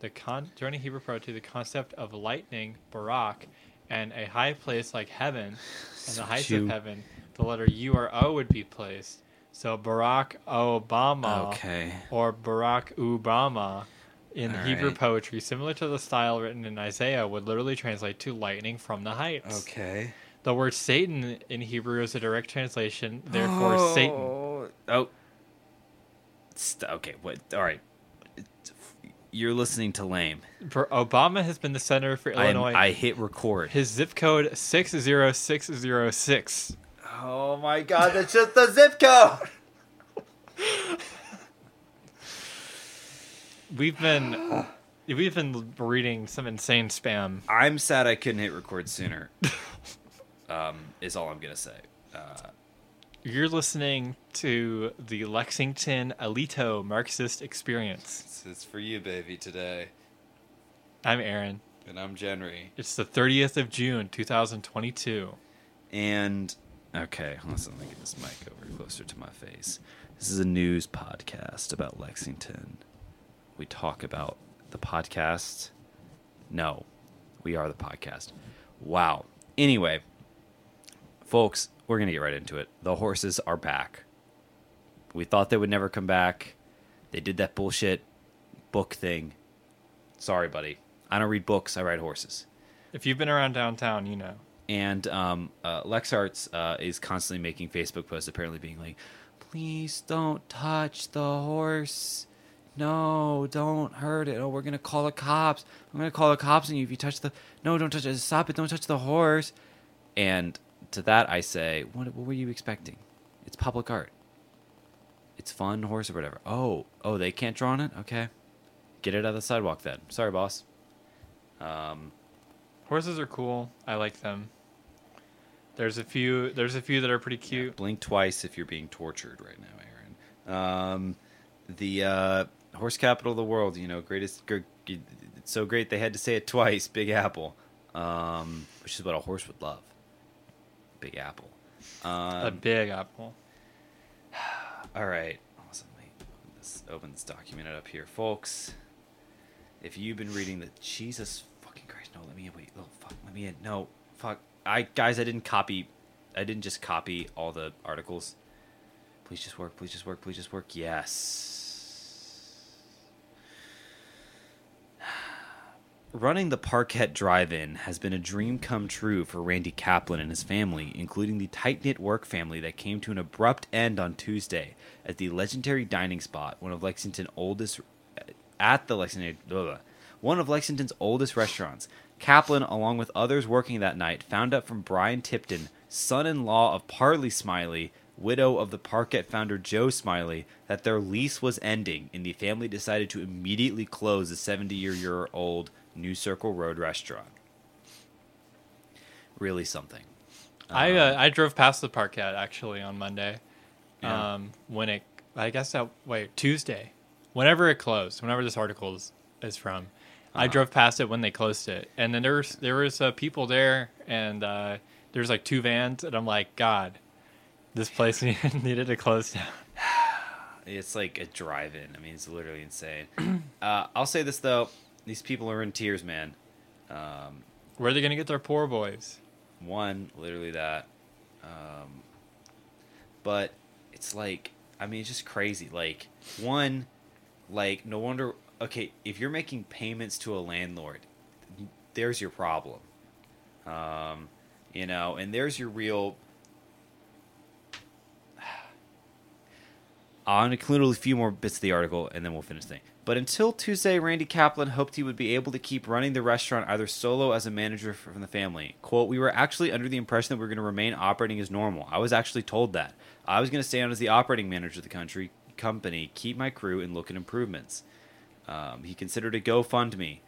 the con joining Hebrew poetry, the concept of lightning, barak, and a high place like heaven, and the heights you- of heaven, the letter U or O would be placed. So Barack Obama Okay. or Barack Obama in All Hebrew right. poetry, similar to the style written in Isaiah, would literally translate to lightning from the heights. Okay. The word Satan in Hebrew is a direct translation, therefore Satan. Oh. Oh. St- okay. What? All right. You're listening to lame. For Obama has been the senator for I'm- Illinois. I hit record. His zip code six zero six zero six. Oh my god, that's just the zip code. We've been we've been reading some insane spam. I'm sad I couldn't hit record sooner. um, is all I'm gonna say. Uh, You're listening to the Lexington Alito Marxist Experience. it's, for you, baby, today, I'm Aaron. and I'm Jenry. It's the 30th of June, 2022. And okay, listen, let me get this mic over closer to my face. This is a news podcast about Lexington. We talk about the podcast. No, we are the podcast. Wow. Anyway, folks, we're gonna get right into it. The horses are back. We thought they would never come back. They did that bullshit book thing. Sorry, buddy. I don't read books. I ride horses If you've been around downtown, you know. and um, uh, Lex Arts uh, is constantly making Facebook posts, apparently being like, "Please don't touch the horse. No, don't hurt it. Oh, we're gonna call the cops. I'm gonna call the cops on you if you touch the. No, don't touch it. Stop it. Don't touch the horse." And to that, I say, "What, what were you expecting? It's public art. It's fun horse or whatever. Oh, oh, they can't draw on it. Okay, get it out of the sidewalk then. Sorry, boss." Um, Horses are cool. I like them. There's a few. There's a few that are pretty Yeah, cute. blink twice if you're being tortured right now, Aaron. Um, the uh, horse capital of the world, you know, greatest. Gr- it's so great they had to say it twice. Big Apple, um, which is what a horse would love. Big Apple. a Um, big apple. all right, awesome. Let me open this, open this document up here, folks. If you've been reading the Jesus fucking Christ, no, let me in. Wait, oh fuck, let me in. No, fuck. I guys, I didn't copy. I didn't just copy all the articles. Please just work. Please just work. Please just work. Yes. Running the Parkette Drive-In has been a dream come true for Randy Kaplan and his family, including the tight-knit work family that came to an abrupt end on Tuesday at the legendary dining spot, one of Lexington's oldest uh, at the Lexington one of Lexington's oldest restaurants. Kaplan, along with others working that night, found out from Brian Tipton, son-in-law of Parley Smiley, widow of the Parquet founder Joe Smiley, that their lease was ending, and the family decided to immediately close the 70-year-old New Circle Road restaurant. Really something. I Um, uh, I drove past the Parkette actually on Monday. Yeah. Um, when it, I guess that wait Tuesday, whenever it closed, whenever this article is, is from, I Uh-huh. drove past it when they closed it, and then there was there was uh, people there, and uh, there's like two vans, and I'm like, God, this place needed to close down. It's like a drive-in. I mean, it's literally insane. uh, I'll say this though: these people are in tears, man. Um, Where are they gonna get their poor boys? one, literally that. Um, but it's like, I mean, it's just crazy. Like, one, like, no wonder. Okay, if you're making payments to a landlord, there's your problem. Um, you know, and there's your real. I'll include a few more bits of the article and then we'll finish the thing. But until Tuesday, Randy Kaplan hoped he would be able to keep running the restaurant either solo as a manager from the family. Quote, We were actually under the impression that we were going to remain operating as normal. I was actually told that. I was going to stay on as the operating manager of the country company, keep my crew, and look at improvements. Um, he considered a GoFundMe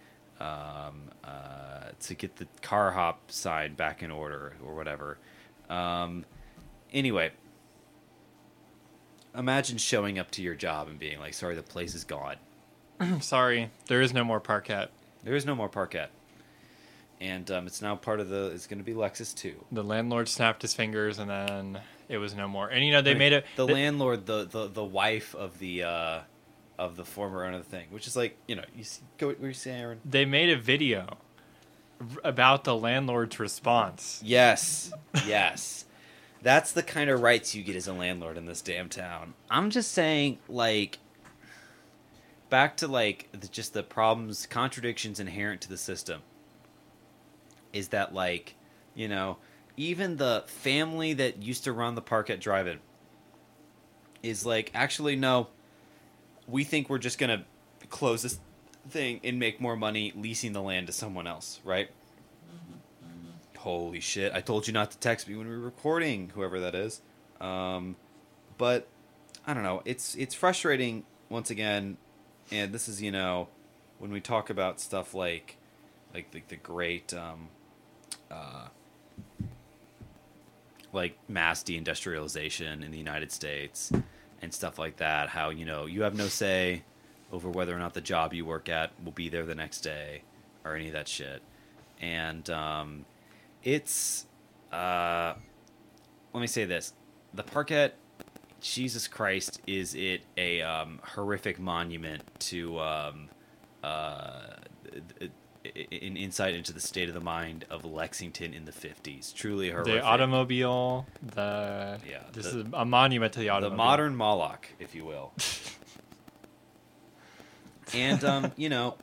um, uh, to get the car hop sign back in order or whatever. Um, anyway, imagine showing up to your job and being like, "Sorry, the place is gone. Sorry, there is no more Parkette. There is no more Parkette." And um, it's now part of the. It's going to be Lexus too. The landlord snapped his fingers, and then it was no more. And you know they made it. The they- landlord, the, the the wife of the uh, of the former owner of the thing, which is like you know you see, go what you say, Aaron. They made a video about the landlord's response. Yes, yes. That's the kind of rights you get as a landlord in this damn town. I'm just saying, like, back to like the, just the problems, contradictions inherent to the system. Is that like, you know, even the family that used to run the Parkette Drive-In is like, actually, no. We think we're just gonna close this thing and make more money leasing the land to someone else, right? Holy shit! I told you not to text me when we were recording, whoever that is. Um, but I don't know. It's it's frustrating once again, and this is you know when we talk about stuff like like the, the great um, uh, like mass deindustrialization in the United States and stuff like that. How you know you have no say over whether or not the job you work at will be there the next day or any of that shit. And um, it's uh, let me say this: the Parkette, Jesus Christ, is it a um, horrific monument to um, uh, an insight into the state of the mind of Lexington in the fifties. Truly horrific. The automobile, the Yeah, this the- is a monument to the automobile the modern Moloch, if you will. and um, you know,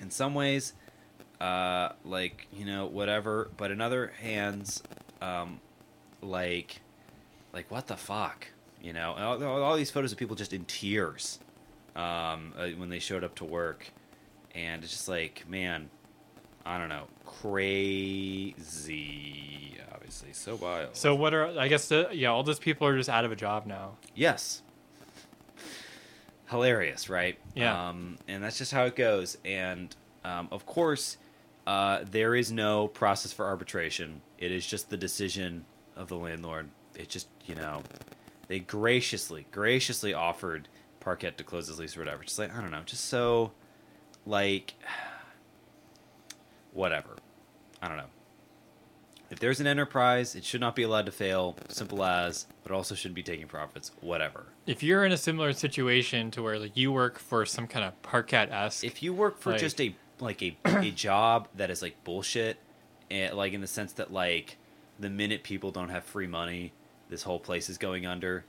in some ways, uh, like you know, whatever. But in other hands, um, like, like what the fuck, you know? All, all these photos of people just in tears, um, uh, when they showed up to work, and it's just like, man, I don't know, crazy. Obviously, so wild. So what are I guess the, yeah all those people are just out of a job now. Yes. Hilarious, right? Yeah. Um, and that's just how it goes. And um, of course, uh, there is no process for arbitration. It is just the decision of the landlord. It just, you know, they graciously, graciously offered Parkette to close his lease or whatever. Just like, I don't know, just so, like, whatever. I don't know. If there's an enterprise, it should not be allowed to fail. Simple as, but also shouldn't be taking profits. Whatever. If you're in a similar situation to where like you work for some kind of Parkette esque, If you work for Like- just a like a a job that is like bullshit, and like in the sense that like the minute people don't have free money, this whole place is going under.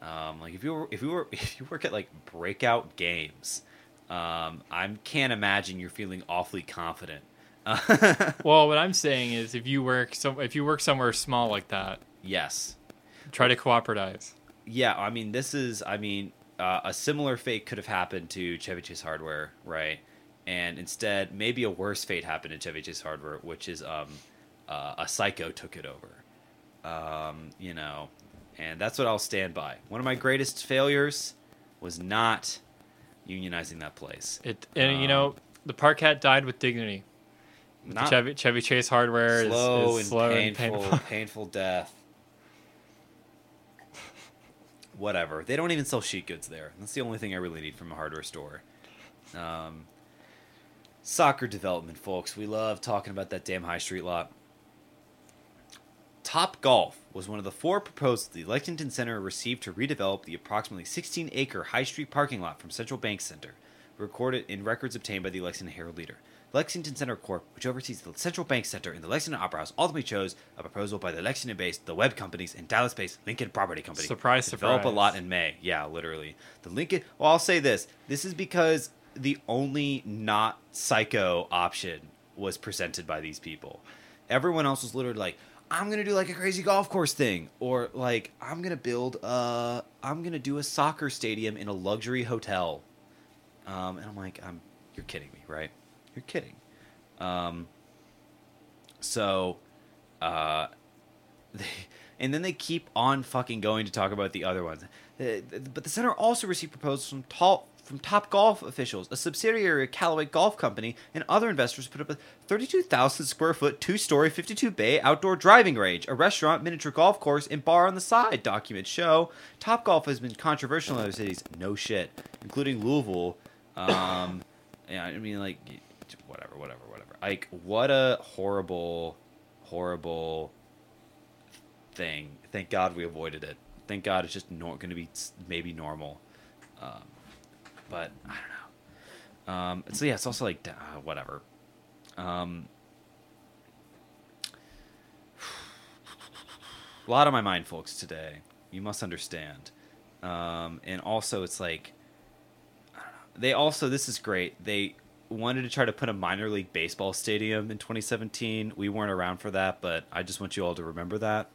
Um, like if you were, if you were if you work at like breakout games, um, I can't imagine you're feeling awfully confident. well, what I'm saying is if you work some if you work somewhere small like that, yes, try to cooperatize. yeah. I mean, this is. I mean, uh, a similar fate could have happened to Chevy Chase Hardware, right? And instead, maybe a worse fate happened to Chevy Chase Hardware, which is um, uh, a psycho took it over. Um, you know, and that's what I'll stand by. One of my greatest failures was not unionizing that place. It and you Um, know the Parkette died with dignity. Not Chevy Chevy Chase hardware slow, is, is and, slow painful, and painful. painful death. Whatever. They don't even sell sheet goods there. That's the only thing I really need from a hardware store. Um, soccer development, folks. We love talking about that damn high street lot. Topgolf was one of the four proposals the Lexington Center received to redevelop the approximately 16 acre High Street parking lot from Central Bank Center, recorded in records obtained by the Lexington Herald Leader. Lexington Center Corp., which oversees the Central Bank Center and the Lexington Opera House, ultimately chose a proposal by the Lexington based, the Webb Companies, and Dallas based Lincoln Property Company. Surprise, to develop a lot in May. Yeah, literally. The Lincoln. Well, I'll say this. This is because the only not psycho option was presented by these people. Everyone else was literally like, I'm gonna do like a crazy golf course thing, or like I'm gonna build a, I'm gonna do a soccer stadium in a luxury hotel. Um, and I'm like, I'm, you're kidding me, right? You're kidding. Um, so, uh, they, and then they keep on fucking going to talk about the other ones. Uh, But the center also received proposals from top from top golf officials, a subsidiary of Callaway Golf Company, and other investors put up a 32,000 square foot, two story, 52 bay outdoor driving range, a restaurant, miniature golf course, and bar on the side. Documents show Topgolf has been controversial in other cities. No shit, including Louisville. Um, yeah, I mean, like, whatever, whatever, whatever. Like, what a horrible, horrible thing. Thank God we avoided it. Thank God it's just nor- going to be maybe normal. Um, but I don't know. Um, so yeah, it's also like uh, whatever. Um, a lot on my mind, folks, today. You must understand. Um, and also, it's like. They also, this is great. They wanted to try to put a minor league baseball stadium in 2017. We weren't around for that, but I just want you all to remember that.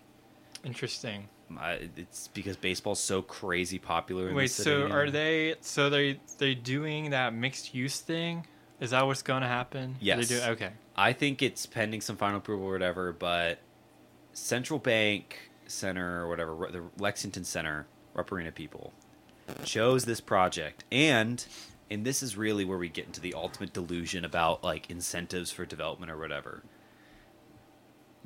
Interesting. I, it's because baseball's so crazy popular. In Wait, the city. so are they? So they they doing that mixed use thing? Is that what's going to happen? Yes. They do, okay. I think it's pending some final approval or whatever, but Central Bank Center or whatever, the Lexington Center, Rupp Arena people, chose this project. And and this is really where we get into the ultimate delusion about like incentives for development or whatever.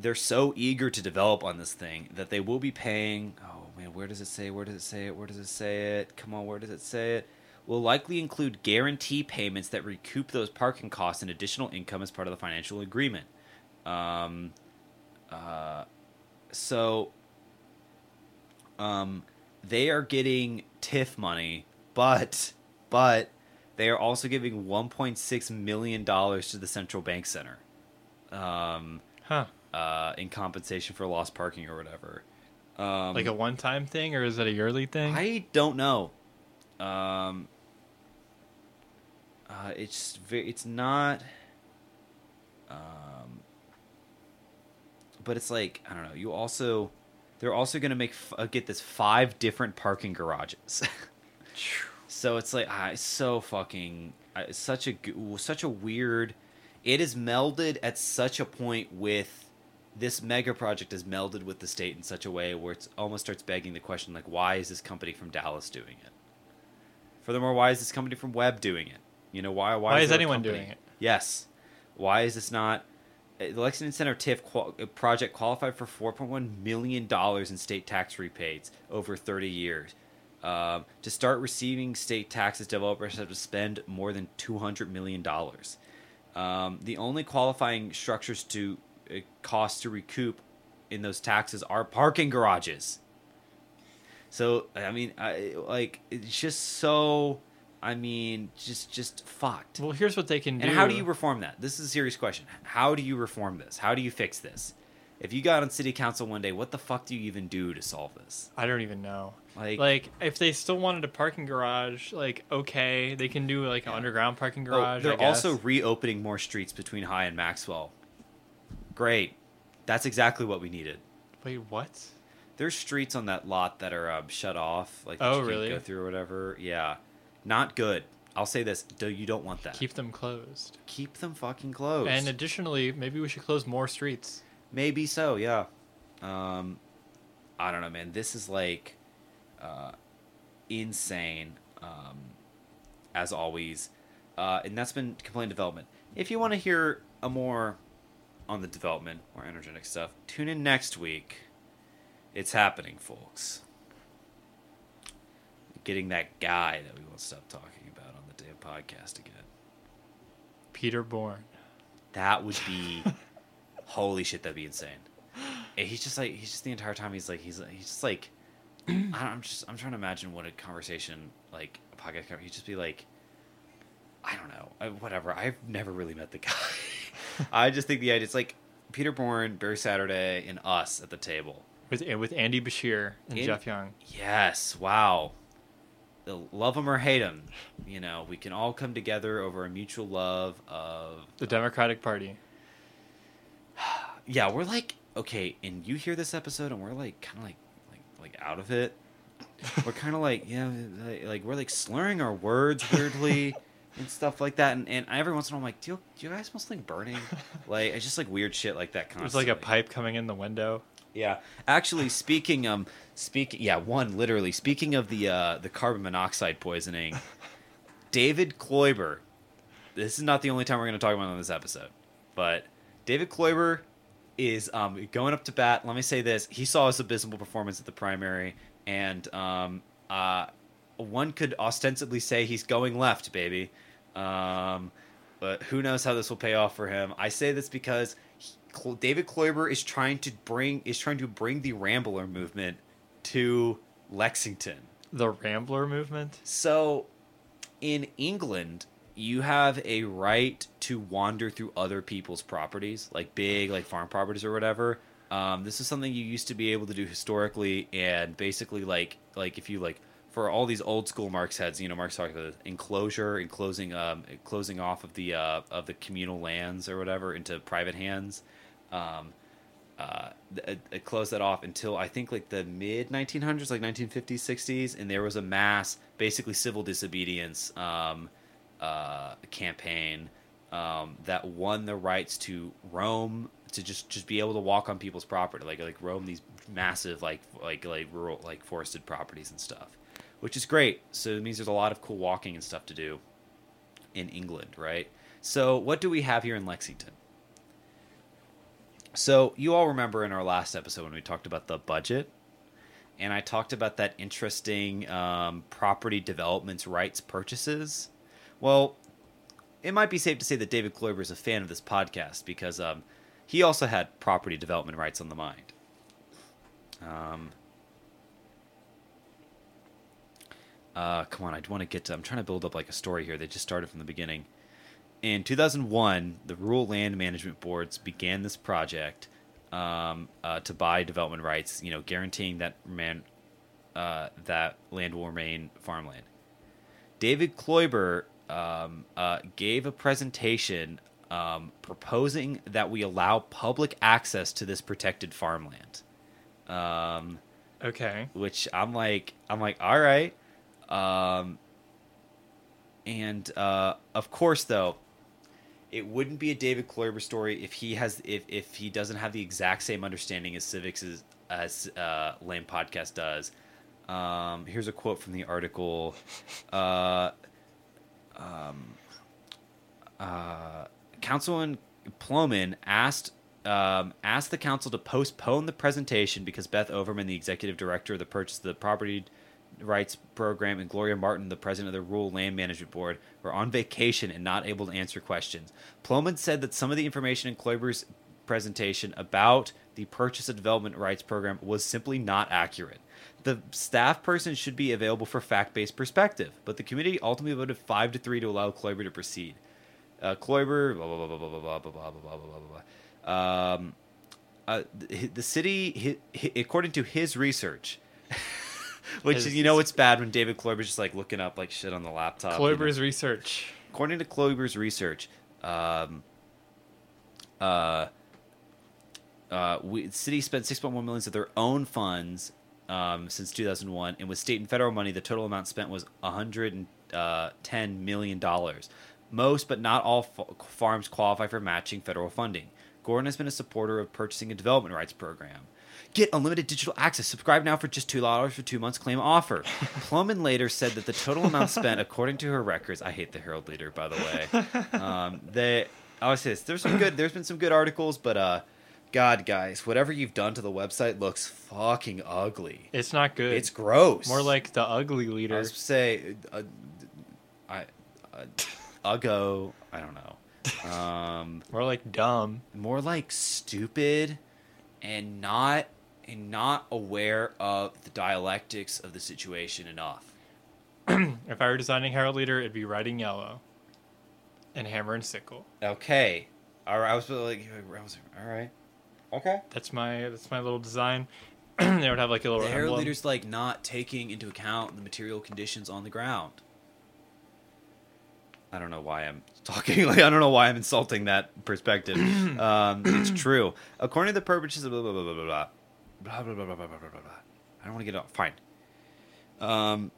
They're so eager to develop on this thing that they will be paying. Oh man, where does it say? Where does it say it? Where does it say it? Come on, where does it say it? Will likely include guarantee payments that recoup those parking costs and additional income as part of the financial agreement. Um, uh, so, um, they are getting TIF money, but but they are also giving 1.6 million dollars to the Central Bank Center. Um, Huh. Uh, in compensation for lost parking or whatever. Um, like a one time thing, or is it a yearly thing? I don't know. Um, uh, it's very, it's not. Um, but it's like I don't know. You also, they're also gonna make f- uh, get this five different parking garages. so it's like ah, it's so fucking uh, such a such a weird. It is melded at such a point with this mega project is melded with the state in such a way where it almost starts begging the question like why is this company from Dallas doing it? Furthermore, why is this company from Webb doing it? You know why? Why, Why is a anyone doing it? Yes. Why is this not? uh, The Lexington Center TIF qual- uh, project qualified for 4.1 million dollars in state tax rebates over 30 years. Um, to start receiving state taxes, developers have to spend more than 200 million dollars. Um, the only qualifying structures to uh, cost to recoup in those taxes are parking garages. So I mean, I like it's just so. I mean, just just fucked. Well, here's what they can do. And how do you reform that? This is a serious question. How do you reform this? How do you fix this? If you got on city council one day, what the fuck do you even do to solve this? I don't even know. Like, Like, if they still wanted a parking garage, like okay, they can do like an Yeah. underground parking oh, garage. I they're also reopening more streets between High and Maxwell. Great, that's exactly what we needed. Wait, what? There's streets on that lot that are um, shut off, like Oh, you can't really? go through or whatever. Yeah, not good. I'll say this: do you don't want that. Keep them closed. Keep them fucking closed. And additionally, maybe we should close more streets. Maybe so, yeah. Um, I don't know, man. This is like uh, insane, um, as always. Uh, and that's been complaint development. If you want to hear a more on the development or energetic stuff, tune in next week. It's happening, folks. Getting that guy that we won't stop talking about on the damn podcast again. Peter Bourne. That would be holy shit. That'd be insane. And he's just like he's just the entire time he's like he's he's just like I don't, I'm just I'm trying to imagine what a conversation like a podcast he'd just be like I don't know I, whatever I've never really met the guy. I just think the idea it's like Peter Bourne, Barry Saturday, and us at the table. With with Andy Beshear and Geoff Young. Yes, wow. Love him or hate him, you know, we can all come together over a mutual love of The Democratic Party. yeah, we're like okay, and you hear this episode, and we're like kind of like like like out of it. we're kind of like yeah, like we're like slurring our words weirdly and stuff like that. And, and every once in a while, I'm like, do you, do you guys smell something burning? like it's just like weird shit like that. There's Constantly. like a pipe coming in the window. Yeah, actually, speaking um, speaking yeah, one literally speaking of the uh the carbon monoxide poisoning, David Kloiber. This is not the only time we're going to talk about on this episode, but David Kloiber is um going up to bat. Let me say this: he saw his abysmal performance at the primary, and um uh one could ostensibly say he's going left, baby. Um, but who knows how this will pay off for him? I say this because he, David Kloiber is trying to bring is trying to bring the Rambler movement to Lexington. The Rambler movement. So, in England, you have a right to wander through other people's properties, like big like farm properties or whatever. Um, this is something you used to be able to do historically, and basically like like if you like for all these old school Marx heads, you know, Marx talked about enclosure, enclosing um, closing off of the uh, of the communal lands or whatever into private hands. Um, uh, it closed that off until I think like the mid 1900s, like 1950s, 60s, and there was a mass, basically civil disobedience um, uh, campaign um, that won the rights to roam, to just just be able to walk on people's property, like like roam these massive like like like rural like forested properties and stuff, which is great. So it means there's a lot of cool walking and stuff to do in England, right? So what do we have here in Lexington? So you all remember in our last episode when we talked about the budget, and I talked about that interesting um, property developments rights purchases. Well, it might be safe to say that David Kloiber is a fan of this podcast because um, he also had property development rights on the mind. Um, uh, come on, I want to get to. I'm trying to build up like a story here. They just started from the beginning. In 2001, the rural land management boards began this project um, uh, to buy development rights. You know, guaranteeing that man uh, that land will remain farmland. David Kloiber um, uh, gave a presentation um, proposing that we allow public access to this protected farmland. Um, Okay. which I'm like, I'm like, all right. Um, and uh, of course, though, it wouldn't be a David Kloiber story if he has if if he doesn't have the exact same understanding as civics as, as uh, Lame Podcast does. Um, here's a quote from the article. Uh, um, uh, Councilman Plomin asked um, asked the council to postpone the presentation because Beth Overman, the executive director of the purchase of the property rights program, and Gloria Martin, the president of the Rural Land Management Board, were on vacation and not able to answer questions. Plomin said that some of the information in Kloiber's presentation about the purchase of development rights program was simply not accurate. The staff person should be available for fact-based perspective, but the committee ultimately voted five to three to allow Kloiber to proceed. Uh, Kloiber, blah blah blah blah blah blah blah blah blah blah blah blah. Um, uh, the, the city, according to his research, which His- you know it's bad when David Kloiber's just like looking up like shit on the laptop. you know? Kloiber's research. according to Kloiber's research, um, uh, uh, we, the city spent 6.1 million of their own funds um, since 2001, and with state and federal money, the total amount spent was 110 million dollars. Most, but not all, fa- farms qualify for matching federal funding. Gorton has been a supporter of purchasing a development rights program. Get unlimited digital access. Subscribe now for just two dollars for two months. Claim offer. Plomin later said that the total amount spent, according to her records, I hate the Herald Leader, by the way. Um, they, I say this, there's some good. There's been some good articles, but uh, God, guys, whatever you've done to the website looks fucking ugly. It's not good. It's gross. more like the ugly leader. I was say, uh, I, uh, Uggo. I don't know. Um, More like dumb. more like stupid and not and not aware of the dialectics of the situation enough. If I were designing Herald Leader, it'd be riding yellow, and hammer and sickle. Okay, all right. I was like, I was all right. Okay. That's my that's my little design. they would have like a little The Herald leader's like not taking into account the material conditions on the ground. I don't know why I'm talking like I don't know why I'm insulting that perspective. um, it's true. According to the purposes of blah blah blah blah blah blah blah blah blah blah blah blah blah. blah. I don't want to get off. Fine. Um,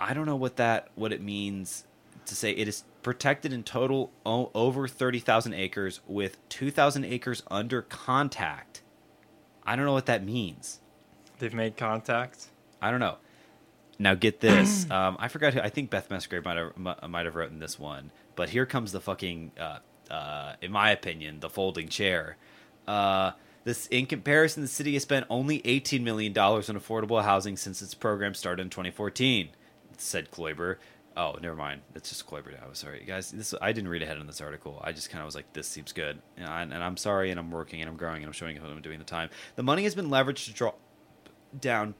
I don't know what that what it means to say it is protected in total o- over thirty thousand acres with two thousand acres under contact. I don't know what that means. They've made contact. I don't know. Now get this. um, I forgot who. I think Beth Musgrave might have might have written this one. But here comes the fucking, uh, uh, in my opinion, the folding chair. Uh, this, in comparison, the city has spent only eighteen million dollars on affordable housing since its program started in 2014," said Kloiber. Oh, never mind. It's just Kloiber now. Sorry, guys. This I didn't read ahead on this article. I just kind of was like, "This seems good," and, I, and I'm sorry, and I'm working, and I'm growing, and I'm showing you what I'm doing the time. The money has been leveraged to draw down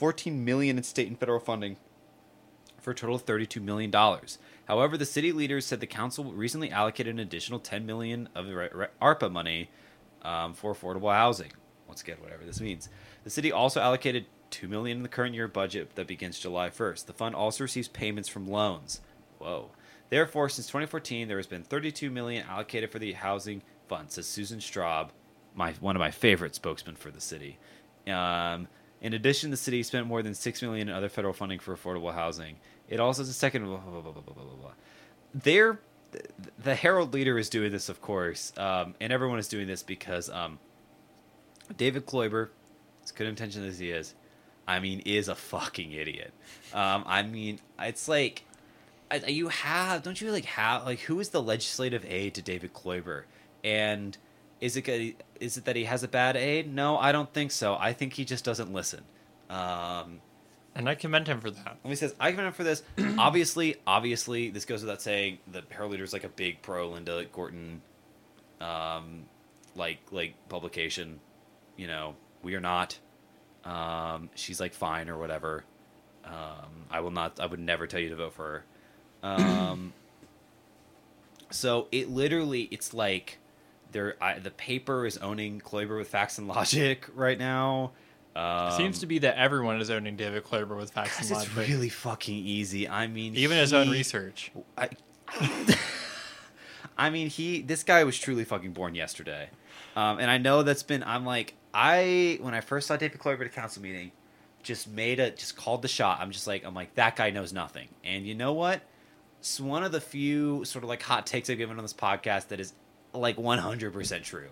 14 million in state and federal funding for a total of $32 million. However, the city leaders said the council recently allocated an additional 10 million of ARPA money um, for affordable housing. Once again, whatever this means. The city also allocated 2 million in the current year budget that begins July 1st. The fund also receives payments from loans. Whoa. Therefore, since 2014, there has been 32 million allocated for the housing fund, says Susan Straub, my one of my favorite spokesmen for the city. Um, in addition, the city spent more than six million in other federal funding for affordable housing. It also has a second. Blah, blah, blah, blah, blah, blah, blah. They're, the Herald Leader is doing this, of course, um, and everyone is doing this because um, David Kloiber, as good intentioned as he is, I mean, is a fucking idiot. Um, I mean, it's like you have don't you like have like who is the legislative aide to David Kloiber and is it is it that he has a bad aide? No, I don't think so. I think he just doesn't listen. Um, And I commend him for that. and he says, I commend him for this. obviously, obviously, this goes without saying. The Herald Leader is like a big pro Linda Gorton, um, like like publication. You know, we are not. Um, she's like fine or whatever. Um, I will not. I would never tell you to vote for her. Um, so it literally, it's like, there. The paper is owning Kloiber with facts and logic right now. Um, It seems to be that everyone is owning David Kloiber with facts and it's really fucking easy. I mean, Even his own research. I, I mean, he. This guy was truly fucking born yesterday, um, and I know that's been. I'm like, I when I first saw David Kloiber at a council meeting, just made a just called the shot. I'm just like, I'm like that guy knows nothing, and you know what? It's one of the few sort of like hot takes I've given on this podcast that is like 100 percent true.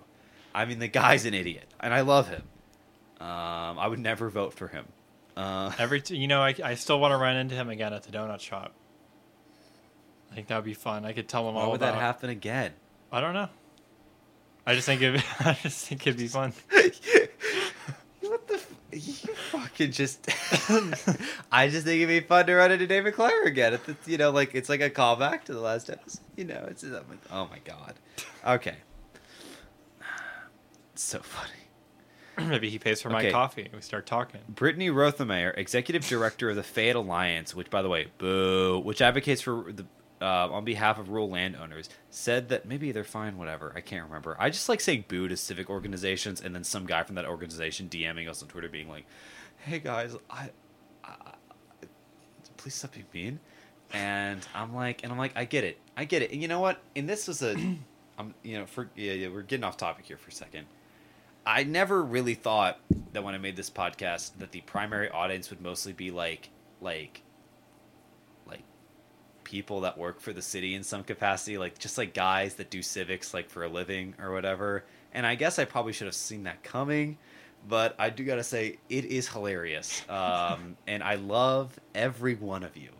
I mean, the guy's an idiot, and I love him. Um, I would never vote for him. Uh, Every t- you know, I, I still want to run into him again at the donut shop. I think that would be fun. I could tell him why all would about. that happen again? I don't know. I just think it. I just think it'd be fun. what the? F- you fucking just. I just think it'd be fun to run into David Clare again. It's, you know, like it's like a callback to the last episode. You know, it's I'm like, oh my god. Okay. It's so funny. Maybe he pays for my Okay. coffee. and We start talking. Brittany Roethemeier, executive director of the Fayette Alliance, which, by the way, boo, which advocates for the uh, on behalf of rural landowners, said that maybe they're fine, whatever. I can't remember. I just like saying boo to civic organizations, and then some guy from that organization DMing us on Twitter, being like, "Hey guys, I, I, I please stop being mean." And I'm like, and I'm like, I get it, I get it. And you know what? And this was a, I'm, you know, for yeah, yeah, we're getting off topic here for a second. I never really thought that when I made this podcast that the primary audience would mostly be like like like people that work for the city in some capacity, like just like guys that do civics like for a living or whatever. And I guess I probably should have seen that coming, but I do gotta say it is hilarious, um, and I love every one of you.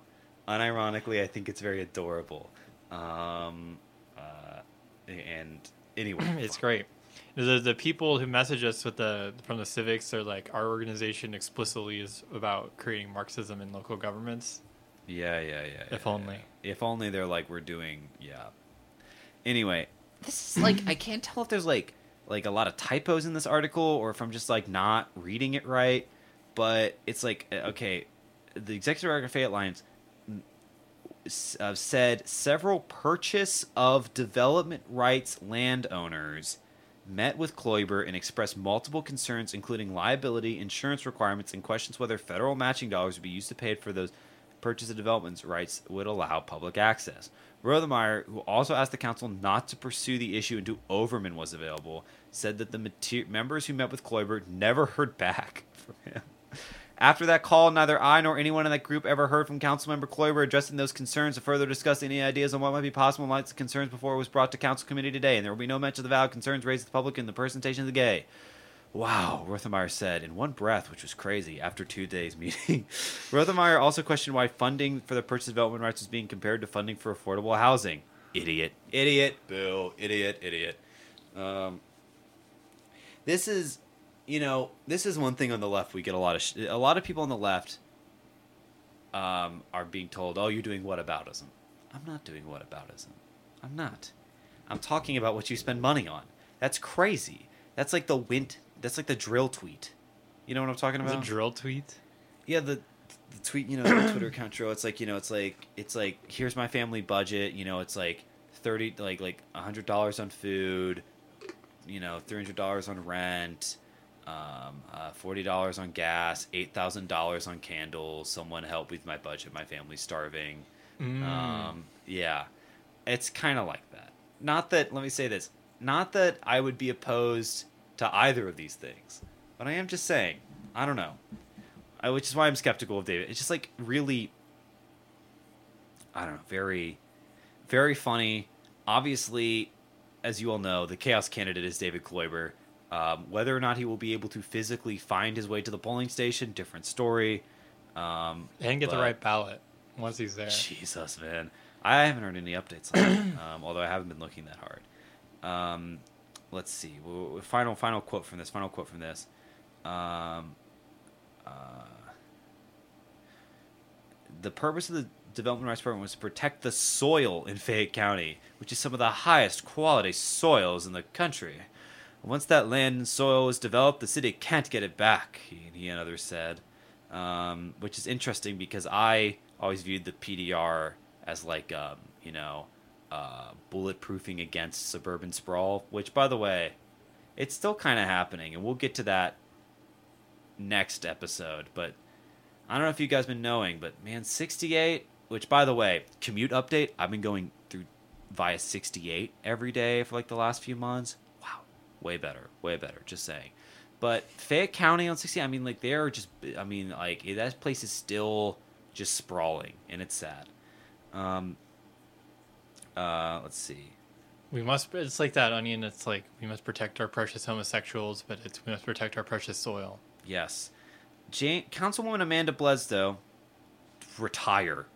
Unironically, I think it's very adorable. Um, uh, and anyway, it's great. The the people who message us with the from the civics are like our organization explicitly is about creating Marxism in local governments. Yeah, yeah, yeah. If yeah, only. yeah. If only they're like we're doing. Yeah. Anyway, this is like I can't tell if there's like like a lot of typos in this article or if I'm just like not reading it right. But it's like uh, okay, the executive director of Fayette Alliance mm, uh, said several purchase of development rights landowners met with Kloiber and expressed multiple concerns, including liability, insurance requirements, and questions whether federal matching dollars would be used to pay for those purchase of developments rights would allow public access. Roethemeier, who also asked the council not to pursue the issue until Overman was available, said that the mater- members who met with Kloiber never heard back from him. After that call, neither I nor anyone in that group ever heard from Councilmember Kloiber addressing those concerns or further discuss any ideas on what might be possible in light of the concerns before it was brought to Council Committee today, and there will be no mention of the valid concerns raised to the public in the presentation of the gay. Wow, Roethemeier said in one breath, which was crazy after two days meeting. Roethemeier also questioned why funding for the purchase development rights was being compared to funding for affordable housing. Idiot. Idiot. Bill. Idiot. Idiot. Um, this is, you know, this is one thing on the left we get a lot of sh- a lot of people on the left um, are being told, "Oh, you're doing whataboutism." I'm not doing whataboutism. I'm not. I'm talking about what you spend money on. That's crazy. That's like the wint. That's like the dril tweet. You know what I'm talking It was a about? dril tweet. yeah, the the tweet, you know, the Twitter account Tro, It's like you know, it's like it's like here's my family budget. You know, it's like thirty, like like a hundred dollars on food. You know, three hundred dollars on rent. Um, uh, forty dollars on gas, eight thousand dollars on candles. Someone help with my budget. My family's starving. Mm. Um, yeah, it's kind of like that. Not that. Let me say this. Not that I would be opposed to either of these things, but I am just saying. I don't know. I, which is why I'm skeptical of David. It's just like really. I don't know. Very, very funny. Obviously, as you all know, the chaos candidate is David Kloiber. Um, whether or not he will be able to physically find his way to the polling station, different story. Um, and get the right ballot once he's there. Jesus, man. I haven't heard any updates on it, um, although I haven't been looking that hard. Um, let's see. Final, final quote from this. Final quote from this. Um, uh, the purpose of the Development Rights Program was to protect the soil in Fayette County, which is some of the highest quality soils in the country. Once that land and soil is developed, the city can't get it back, he, he and others said. Um, which is interesting because I always viewed the PDR as like, um, you know, uh, bulletproofing against suburban sprawl, which, by the way, it's still kind of happening, and we'll get to that next episode. But I don't know if you guys been knowing, but man, 68, which, by the way, commute update, I've been going through via 68 every day for like the last few months. Wow, way better, way better. Just saying. But Fayette County on 60, I mean, like they're just, I mean, like that place is still just sprawling, and it's sad. Um, uh, let's see. We must. It's like that onion. It's like we must protect our precious homosexuals, but it's we must protect our precious soil. Yes. Jane, Councilwoman Amanda Blesdo, retire,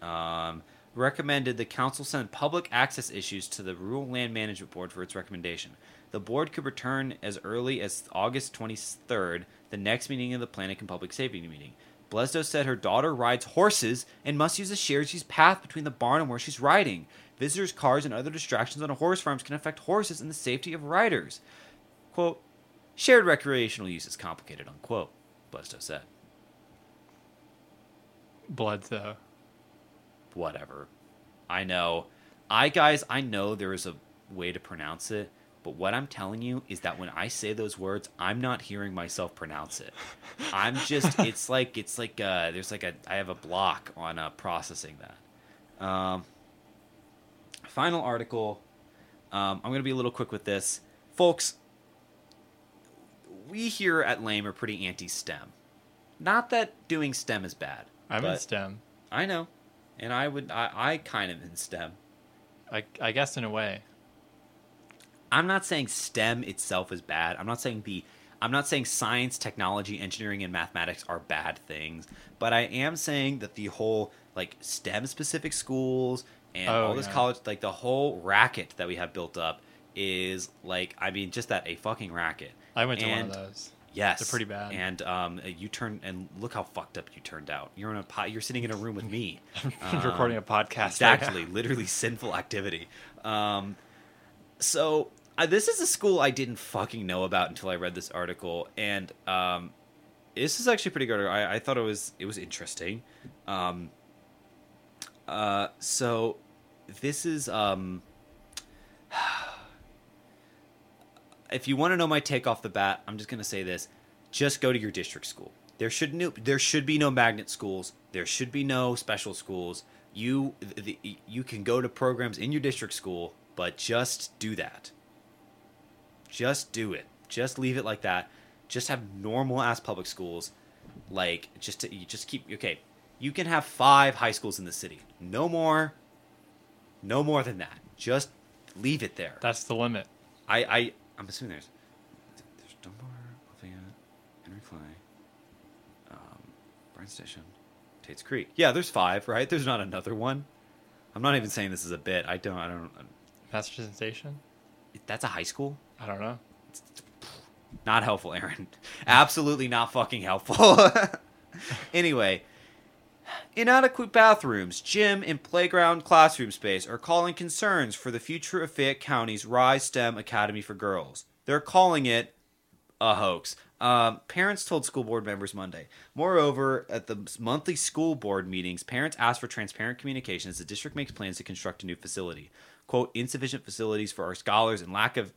um, recommended the council send public access issues to the Rural Land Management Board for its recommendation. The board could return as early as August 23rd, the next meeting of the Planning and Public Safety meeting. Blesdo said her daughter rides horses and must use a shared use path between the barn and where she's riding. Visitors, cars, and other distractions on a horse farms can affect horses and the safety of riders. Quote, shared recreational use is complicated, unquote, Blesdo said. Blood though. Whatever. I know. I, guys, I know there is a way to pronounce it, but what I'm telling you is that when I say those words, I'm not hearing myself pronounce it. I'm just, it's like, it's like, uh, there's like a, I have a block on uh, processing that. Um, final article. Um, I'm going to be a little quick with this. Folks, we here at Lame are pretty anti STEM. Not that doing STEM is bad. I'm in STEM. I know. And I would, I, I kind of in STEM. I I guess in a way. I'm not saying STEM itself is bad. I'm not saying the I'm not saying science, technology, engineering, and mathematics are bad things, but I am saying that the whole like STEM specific schools and Oh, all this yeah. college like the whole racket that we have built up is like I mean just that a fucking racket. I went to And- one of those. Yes, They're pretty bad. And um, you turn and look how fucked up you turned out. You're in a po- you're sitting in a room with me. Um, recording a podcast. it's right actually literally sinful activity. Um, so uh, this is a school I didn't fucking know about until I read this article, and um, this is actually pretty good. I, I thought it was it was interesting. Um, uh, so this is um, if you want to know my take off the bat, I'm just gonna say this: just go to your district school. There should no, there should be no magnet schools. There should be no special schools. You the, you can go to programs in your district school, but just do that. Just do it. Just leave it like that. Just have normal ass public schools. Like just to you just keep okay. You can have five high schools in the city. No more. No more than that. Just leave it there. That's the limit. I, I I'm assuming there's there's Dunbar, Lafayette, Henry Clay, um, Bryan Station, Tate's Creek. Yeah, there's five, right? There's not another one. I'm not even saying this is a bit. I don't. I don't. Masterson Station. That's a high school. I don't know. it's Not helpful, Aaron. Absolutely not fucking helpful. anyway, inadequate bathrooms, gym, and playground classroom space are calling concerns for the future of Fayette County's Rise STEM Academy for Girls. They're calling it a hoax. Um, parents told school board members Monday. Moreover, at the monthly school board meetings, parents asked for transparent communication as the district makes plans to construct a new facility. Quote, insufficient facilities for our scholars and lack of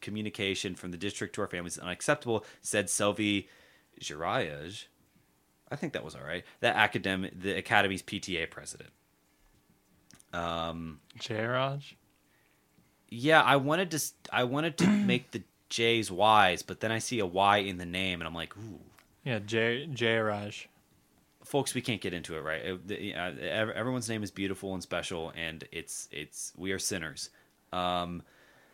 communication from the district to our families is unacceptable, said Selvi Girayaj. I think that was all right. The academic, the academy's PTA president. Um, Jairaj? yeah, I wanted to, I wanted to make the J's Y's, but then I see a Y in the name, and I'm like, ooh, Yeah, J Jairaj. folks, we can't get into it, right? It- uh, everyone's name is beautiful and special, and it's it's we are sinners. Um,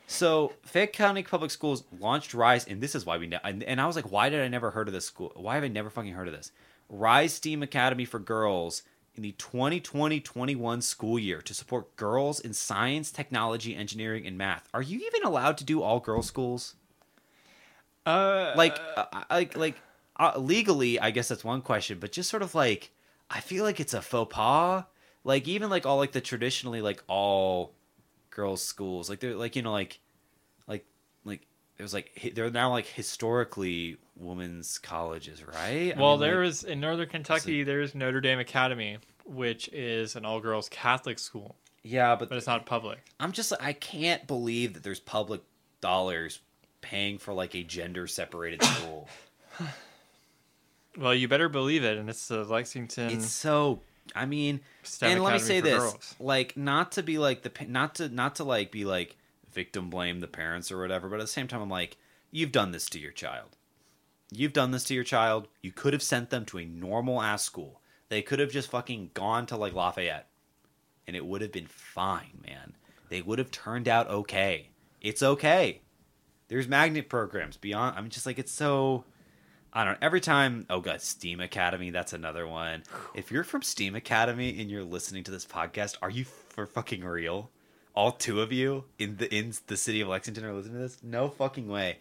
so Fayette County Public Schools launched Rise, and this is why we and, and I was like, why did I never heard of this school? Why have I never fucking heard of this? Rise STEAM Academy for Girls in the 2020-21 school year to support girls in science, technology, engineering, and math. Are you even allowed to do all girls schools? Uh, like uh, like like uh, legally i guess that's one question but just sort of like i feel like it's a faux pas like even like all like the traditionally like all girls schools like they're like you know like like like it was like they're now like historically women's colleges right I well, mean, there like, is in Northern Kentucky. There's Notre Dame Academy, which is an all-girls Catholic school, yeah but but it's not public. i'm just i can't believe that there's public dollars paying for like a gender separated school Well, you better believe it, and it's the Lexington it's so i mean STEM and let me say this girls. like not to be like the not to not to like be like victim blame the parents or whatever but at the same time i'm like you've done this to your child you've done this to your child you could have sent them to a normal ass school they could have just fucking gone to like lafayette and it would have been fine man they would have turned out okay it's okay there's magnet programs beyond i'm just like it's so I don't know. Every time, oh god, Steam Academy, that's another one. If you're from Steam Academy and you're listening to this podcast, are you for fucking real? All two of you in the in the city of Lexington are listening to this? No fucking way.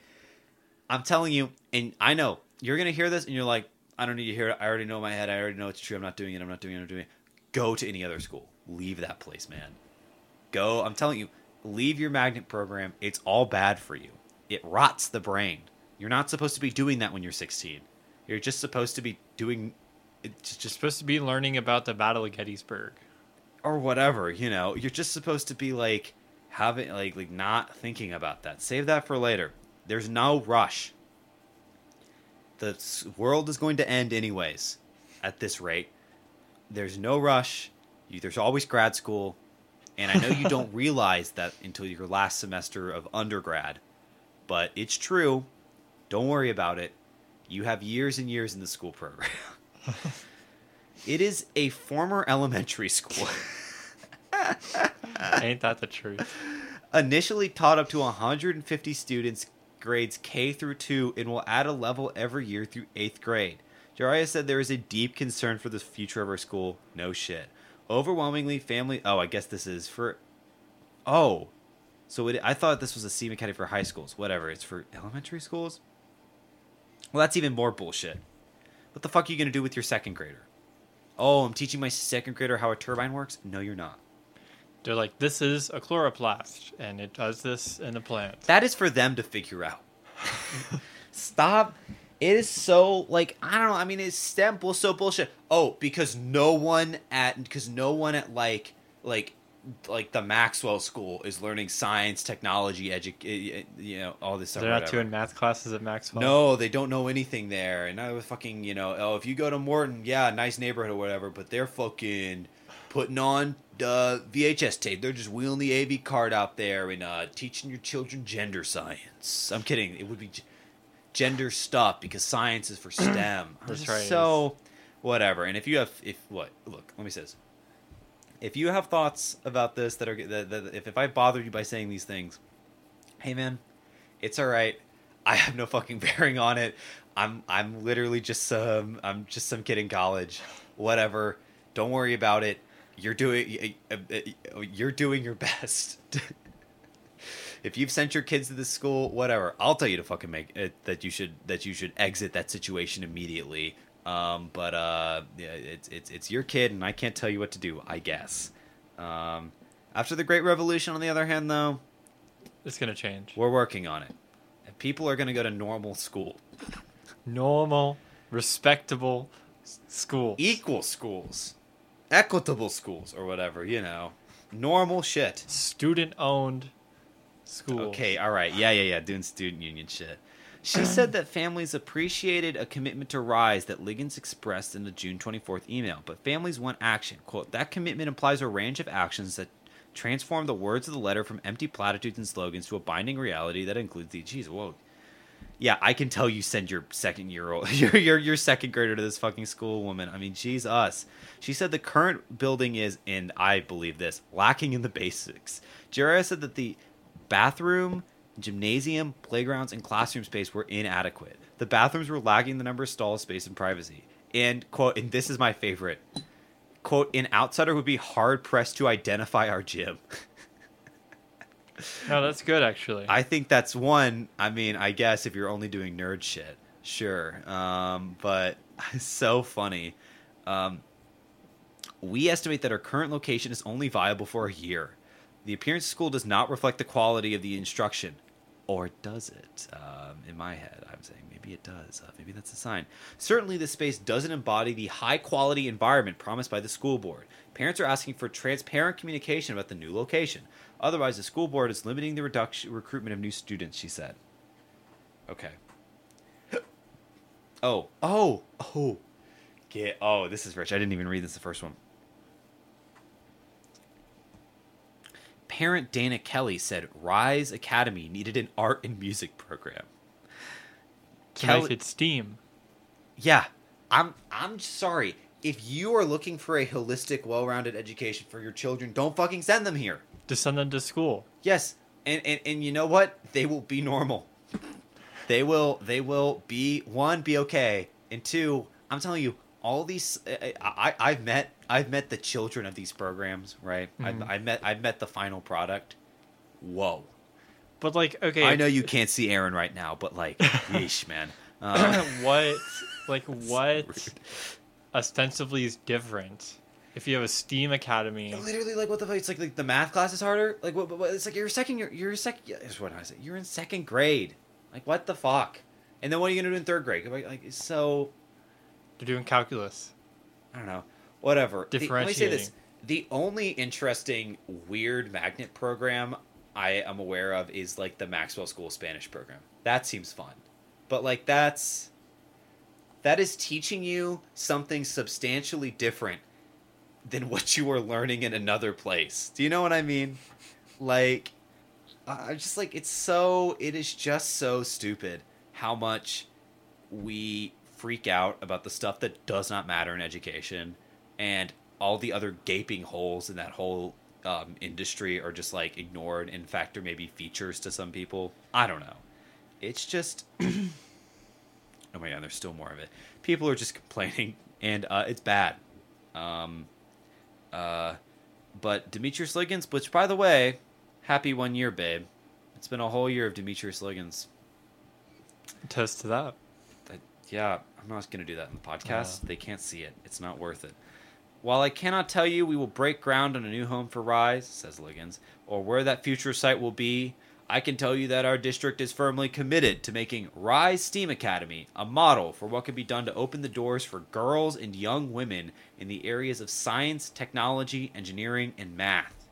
I'm telling you, and I know you're gonna hear this and you're like, I don't need to hear it. I already know in my head. I already know it's true. I'm not doing it. I'm not doing it. I'm doing it. Go to any other school. Leave that place, man. Go. I'm telling you, leave your magnet program. It's all bad for you. It rots the brain. You're not supposed to be doing that when you're 16. You're just supposed to be doing it's just supposed to be learning about the Battle of Gettysburg. or whatever, you know. You're just supposed to be like having like like not thinking about that. Save that for later. There's no rush. The world is going to end anyways at this rate. There's no rush. You, there's always grad school. And I know you don't realize that until your last semester of undergrad, but it's true. Don't worry about it. You have years and years in the school program. it is a former elementary school. Ain't that the truth? Initially taught up to 150 students grades K through 2 and will add a level every year through 8th grade. Jariah said there is a deep concern for the future of our school. No shit. Overwhelmingly, family. Oh, I guess this is for. Oh. So it, I thought this was a STEAM Academy for high schools. Whatever. It's for elementary schools? Well, that's even more bullshit. What the fuck are you to do with your second grader? Oh, I'm teaching my second grader how a turbine works? No, you're not. They're like, this is a chloroplast, and it does this in the plant. That is for them to figure out. Stop. It is so like I don't know. I mean, it's STEM bull so bullshit. Oh, because no one at because no one at like like like the Maxwell School is learning science, technology, edu- eh, eh, you know, all this stuff. They're not doing math classes at Maxwell. No, they don't know anything there. And I was fucking, you know, oh, if you go to Morton, yeah, nice neighborhood or whatever, but they're fucking putting on uh, VHS tape. They're just wheeling the AV card out there and uh, teaching your children gender science. I'm kidding. It would be g- gender stuff because science is for STEM. That's right. So, whatever. And if you have, if what, look, let me say this. If you have thoughts about this that are that, that if, if I bothered you by saying these things, hey man, it's all right. I have no fucking bearing on it. I'm I'm literally just some I'm just some kid in college. Whatever. Don't worry about it. You're doing uh, uh, you're doing your best. if you've sent your kids to this school, whatever, I'll tell you to fucking make it that you should that you should exit that situation immediately. Um, but uh, yeah, it's it's it's your kid, and I can't tell you what to do. I guess. Um, after the Great Revolution, on the other hand, though, It's gonna change. we're working on it. People are going to go to normal school, Normal, respectable school. equal schools, equitable schools, or whatever. You know, normal shit. Student owned school. Okay, all right. Yeah, yeah, yeah. Doing student union shit. She said that families appreciated a commitment to Rise that Liggins expressed in the June 24th email, but families want action. Quote, that commitment implies a range of actions that transform the words of the letter from empty platitudes and slogans to a binding reality that includes the geez, whoa. Yeah, I can tell you send your second year old your, your your second grader to this fucking school woman. I mean, geez us. She said the current building is, and I believe this, lacking in the basics. Jera said that the bathroom, gymnasium, playgrounds, and classroom space were inadequate. The bathrooms were lacking the number of stalls, space, and privacy. And quote, and this is my favorite. Quote, an outsider would be hard pressed to identify our gym. No, that's good actually. I think that's one. I mean, I guess if you're only doing nerd shit, sure. Um, but so funny. Um, we estimate that our current location is only viable for a year. The appearance of school does not reflect the quality of the instruction. Or does it? Um, in my head, I'm saying maybe it does. Uh, maybe that's a sign. Certainly, this space doesn't embody the high quality environment promised by the school board. Parents are asking for transparent communication about the new location. Otherwise, the school board is limiting the reduction, recruitment of new students, she said. Okay. Oh, oh, oh. Get, oh, this is rich. I didn't even read this the first one. Parent Dana Kelly said Rise Academy needed an art and music program. to Kelly- make it steam. Yeah, I'm I'm sorry. If you are looking for a holistic, well-rounded education for your children, don't fucking send them here. To send them to school. Yes, and and, and you know what? They will be normal. They will they will be one be okay, and two, I'm telling you, all these I, I I've met I've met the children of these programs, right? Mhm. I've, I've met I've met the final product. Whoa! But like, okay, I know you can't see Aaron right now, but like, yeesh, man. Uh, what, like, what rude. ostensibly is different if you have a STEAM academy? Literally, like, what the fuck? It's like, like the math class is harder. Like, what? what it's like you're second. You're you're second. Here's what I said. You're in second grade. Like, what the fuck? And then what are you gonna do in third grade? Like, like it's so They're doing calculus. I don't know. Whatever. The- let me say this: the only interesting weird magnet program I am aware of is like the Maxwell School Spanish program. That seems fun, but like that's that is teaching you something substantially different than what you were learning in another place. Do you know what I mean? Like, I I'm just like it's so. It is just so stupid how much we freak out about the stuff that does not matter in education and all the other gaping holes in that whole um, industry are just like ignored in fact or maybe features to some people. I don't know. It's just oh my god there's still more of it. People are just complaining and uh, it's bad. Um, uh, but demetrius liggins which by the way happy one year babe. It's been a whole year of demetrius liggins. Toast to that. Yeah, I'm not going to do that in the podcast. Uh. they can't see it. It's not worth it. While I cannot tell you we will break ground on a new home for Rise, says Liggins, or where that future site will be, I can tell you that our district is firmly committed to making Rise STEAM Academy a model for what can be done to open the doors for girls and young women in the areas of science, technology, engineering, and math.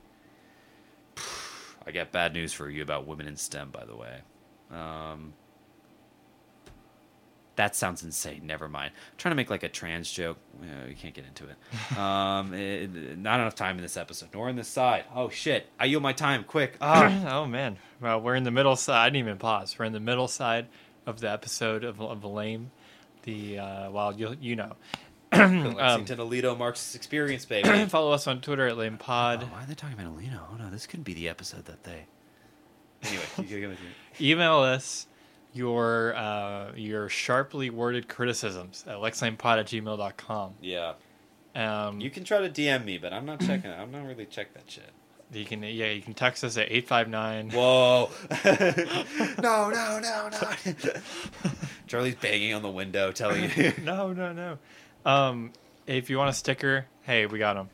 I got bad news for you about women in STEM, by the way. Um, that sounds insane. Never mind. I'm trying to make like a trans joke. Uh, we can't get into it. Um, it- Not enough time in this episode, nor in this side. Oh shit! I yield my time. Quick. Ah. oh man. Well, we're in the middle side. I didn't even pause. We're in the middle side of the episode of, of Lame. The uh, well, you you know. Um, Lexington Alito marks experience, baby. follow us on Twitter at Lame Oh, why are they talking about Alito? Oh no, this couldn't be the episode that they. Anyway, you go with Email us your uh, your sharply worded criticisms at lexlamepod at gmail.com. yeah, Um, you can try to DM me, but I'm not checking. I'm not really check that shit. you can yeah you can text us at 859 Whoa! no, no, no, no! Charlie's banging on the window, telling you. no no no um if you want a sticker hey we got them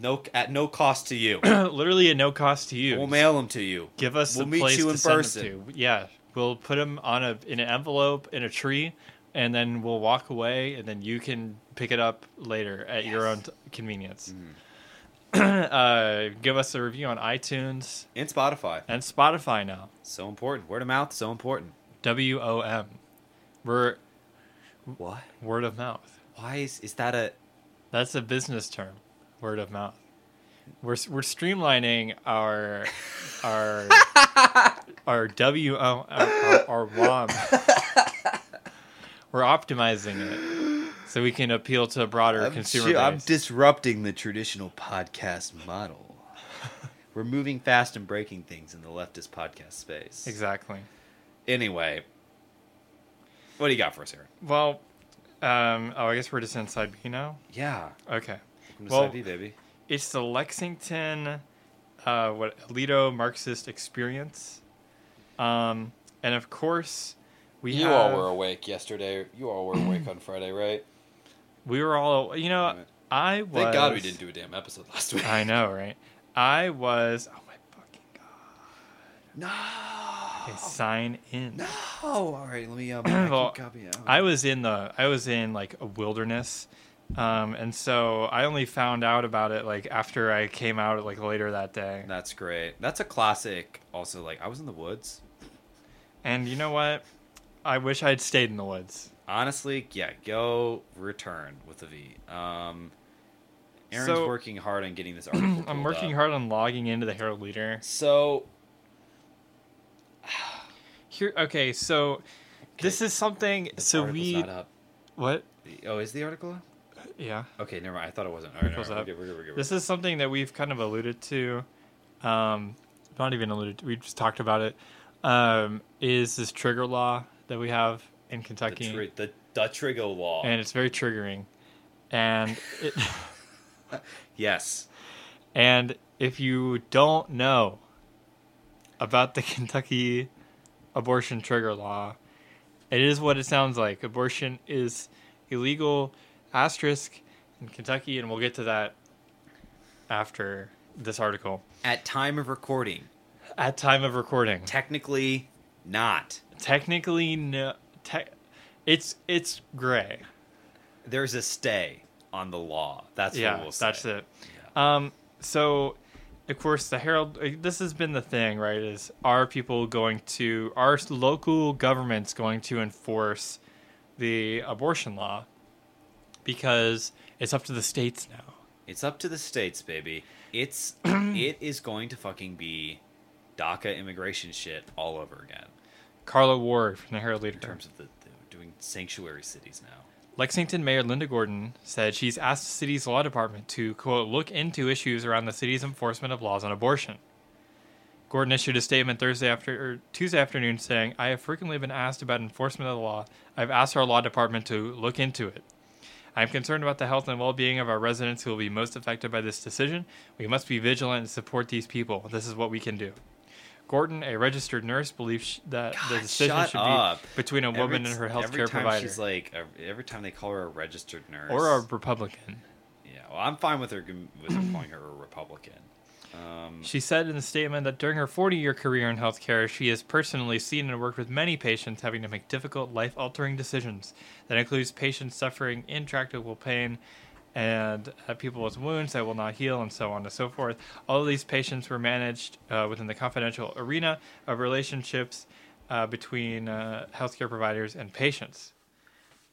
No, at no cost to you. literally at no cost to you We'll mail them to you. give us We'll a meet you in person. yeah we'll put them on a in an envelope in a tree, and then we'll walk away, and then you can pick it up later at your own t- convenience. uh, give us a review on iTunes And Spotify. and Spotify now. So important. Word of mouth, so important. W O M. We're What? word of mouth. Why is is that a That's a business term. Word of mouth. We're we're streamlining our our our W O our, our, our WOM. We're optimizing it so we can appeal to a broader I'm, consumer ju- I'm disrupting the traditional podcast model. We're moving fast and breaking things in the leftist podcast space. exactly. Anyway, what do you got for us, here? Well, um, oh, I guess we're just inside B now. Yeah, Okay. welcome to Well- Side B, baby. It's the Lexington, uh, what Alito Marxist experience, um, and of course, we you have, all were awake yesterday. You all were awake on Friday, right? we were all you know Right. I was Thank God we didn't do a damn episode last week. I know right I was oh my fucking god No. okay, sign in No. All right, let me um. Well, out. I was in the I was in like a wilderness um, and so I only found out about it like after I came out like later that day That's great. That's a classic. Also, like I was in the woods. and you know what I wish I'd stayed in the woods Honestly, yeah. Go return with a V. Um, Aaron's So- working hard on getting this article. I'm working up. hard on logging into the Herald Leader So here okay so this is something this so we what Oh, is the article? Yeah Okay, never mind. I thought it wasn't. All right, all Article's we're good, we're good, we're good, This is something that we've kind of alluded to. Um, not even alluded to, we just talked about it. Um, is this trigger law that we have in the, Kentucky. tri- the the trigger law. and it's very triggering. And it, yes. and if you don't know about the Kentucky abortion trigger law, it is what it sounds like. Abortion is illegal asterisk in Kentucky and we'll get to that after this article. At time of recording, At time of recording. technically not. Technically no te- it's it's gray. There's a stay on the law. That's yeah, what we'll that's it. Um, so, of course, the Herald. uh, This has been the thing, right? Is are people going to are local governments going to enforce the abortion law? Because it's up to the states now. It's up to the states, baby. It's it is going to fucking be DACA immigration shit all over again. Karla Ward from the Herald Leader. In terms of the, the doing sanctuary cities now. Lexington Mayor Linda Gorton said she's asked the city's law department to, quote, look into issues around the city's enforcement of laws on abortion. Gorton issued a statement Thursday after or Tuesday afternoon saying, I have frequently been asked about enforcement of the law. I've asked our law department to look into it. I'm concerned about the health and well being of our residents who will be most affected by this decision. We must be vigilant and support these people. This is what we can do. Gorton, a registered nurse, believes that the decision should up. be between a woman Every- and her every healthcare time provider. She's like every time they call her a registered nurse or a Republican. yeah. Well, I'm fine with her with her calling her a Republican. Um, She said in the statement that during her 40 year career in healthcare, she has personally seen and worked with many patients having to make difficult, life altering decisions. That includes patients suffering intractable pain and uh, people with wounds that will not heal, and so on and so forth. All of these patients were managed uh, within the confidential arena of relationships uh, between uh, healthcare providers and patients.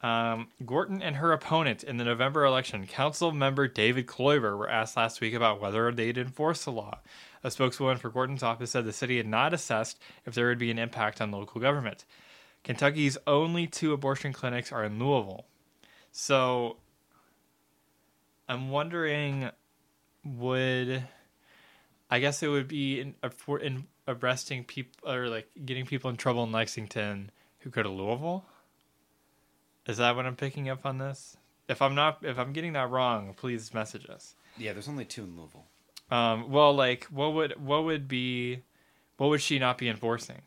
Um, Gorton and her opponent in the November election, Council member David Kloiber, were asked last week about whether they'd enforce the law. A spokeswoman for Gorton's office said the city had not assessed if there would be an impact on local government. Kentucky's only two abortion clinics are in Louisville. So I'm wondering would I guess it would be in, in arresting people or like getting people in trouble in Lexington who go to Louisville? Is that what I'm picking up on this? If I'm not, if I'm getting that wrong, please message us. yeah, there's only two in Louisville. Um, well, like, what would what would be, what would she not be enforcing?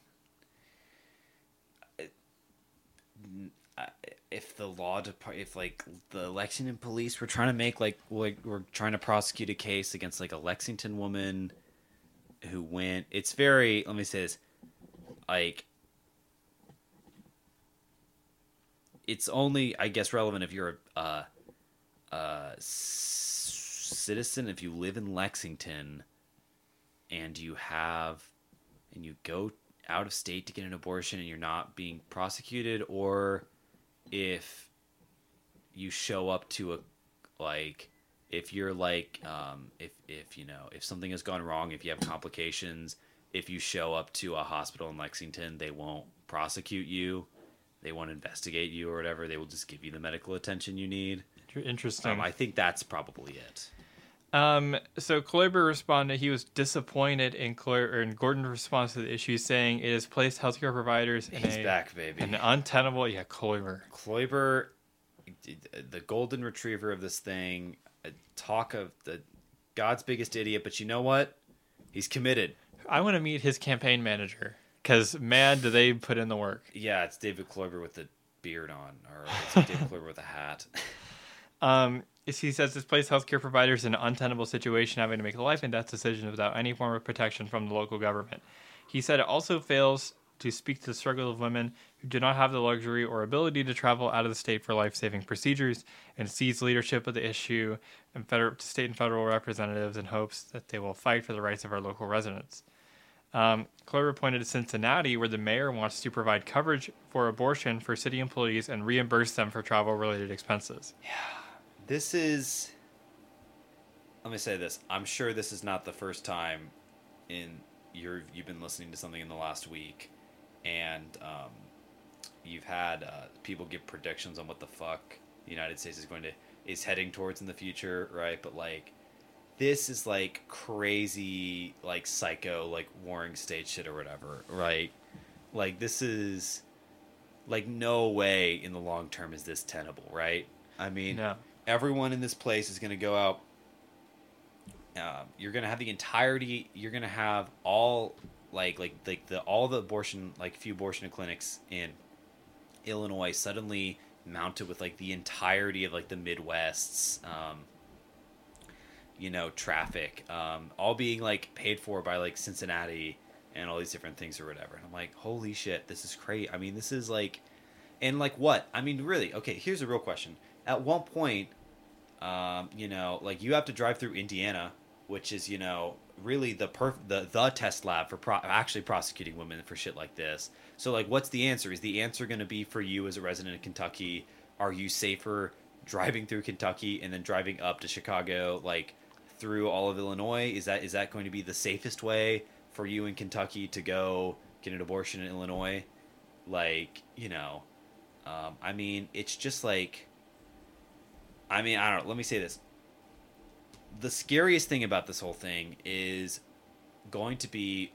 Uh, if the law depart, if like the Lexington police were trying to make like like we're trying to prosecute a case against like a Lexington woman who went, it's very. Let me say this, like it's only I guess relevant if you're a uh, uh, citizen if you live in Lexington and you have and you go out of state to get an abortion and you're not being prosecuted or if you show up to a like if you're like um if if you know if something has gone wrong if you have complications if you show up to a hospital in Lexington they won't prosecute you they won't investigate you or whatever they will just give you the medical attention you need Interesting. um, I think that's probably it Um, so Kloiber responded he was disappointed in, Clo- in Gorton's response to the issue, saying it has placed healthcare providers in he's a, back baby an untenable. Yeah, Kloiber. Kloiber, the golden retriever of this thing, uh, talk of the God's biggest idiot, but you know what? He's committed. I want to meet his campaign manager because man, do they put in the work. Yeah, it's David Kloiber with the beard on, or it's David Kloiber with a hat. Um, he says this placed healthcare providers in an untenable situation, having to make life and death decisions without any form of protection from the local government. He said it also fails to speak to the struggle of women who do not have the luxury or ability to travel out of the state for life-saving procedures, and sees leadership of the issue and federal, state and federal representatives in hopes that they will fight for the rights of our local residents. Um, Kloiber pointed to Cincinnati, where the mayor wants to provide coverage for abortion for city employees and reimburse them for travel-related expenses. Yeah. This is. Let me say this. I'm sure this is not the first time in your you've been listening to something in the last week, and um, you've had uh, people give predictions on what the fuck the United States is going to is heading towards in the future, right? But like, this is like crazy, like psycho, like warring state shit or whatever, right? Like this is like no way in the long term is this tenable, right? I mean, No. everyone in this place is going to go out. Um, you're going to have the entirety. You're going to have all like like like the all the abortion like few abortion clinics in Illinois suddenly mounted with like the entirety of like the Midwest's um, you know traffic, um, all being like paid for by like Cincinnati and all these different things or whatever. And I'm like, holy shit, this is crazy. I mean, this is like, and like what? I mean, really? Okay, here's a real question. At one point, um, you know, like you have to drive through Indiana, which is you know really the perf- the the test lab for pro- actually prosecuting women for shit like this. So like, what's the answer? Is the answer going to be for you as a resident of Kentucky? Are you safer driving through Kentucky and then driving up to Chicago, like through all of Illinois? Is that is that going to be the safest way for you in Kentucky to go get an abortion in Illinois? Like, you know, um, I mean, it's just like, I mean, I don't know. Let me say this. The scariest thing about this whole thing is going to be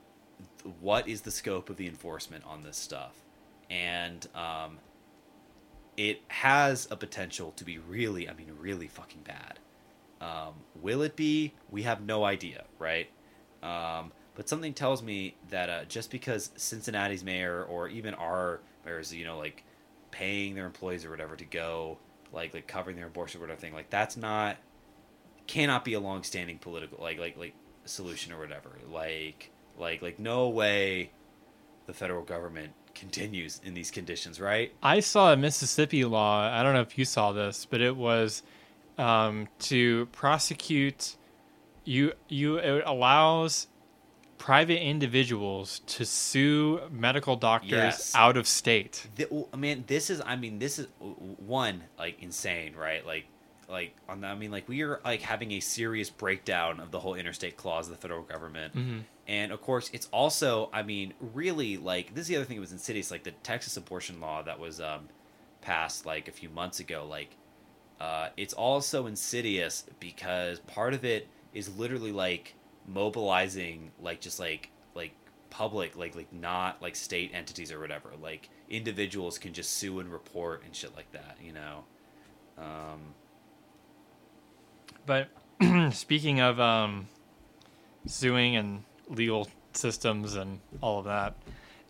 what is the scope of the enforcement on this stuff, and um, it has a potential to be really, I mean, really fucking bad. Um, will it be? We have no idea, right? Um, but something tells me that uh, just because Cincinnati's mayor or even our mayors, you know, like paying their employees or whatever to go, like like covering their abortion or whatever thing, like that's not cannot be a long-standing political like like like solution or whatever. Like like like no way the federal government continues in these conditions, right? I saw a Mississippi law. I don't know if you saw this, but it was um, to prosecute you. You it allows private individuals to sue medical doctors Yes. out of state. The, man, this is I mean this is one like insane, right? Like like on the, I mean like we are like having a serious breakdown of the whole interstate clause of the federal government. Mhm. And of course, it's also I mean really like this is the other thing that was insidious like the Texas abortion law that was um passed like a few months ago like uh, it's also insidious because part of it is literally like mobilizing like just like like public like like not like state entities or whatever. Like individuals can just sue and report and shit like that you know? Um But speaking of um, suing and legal systems and all of that,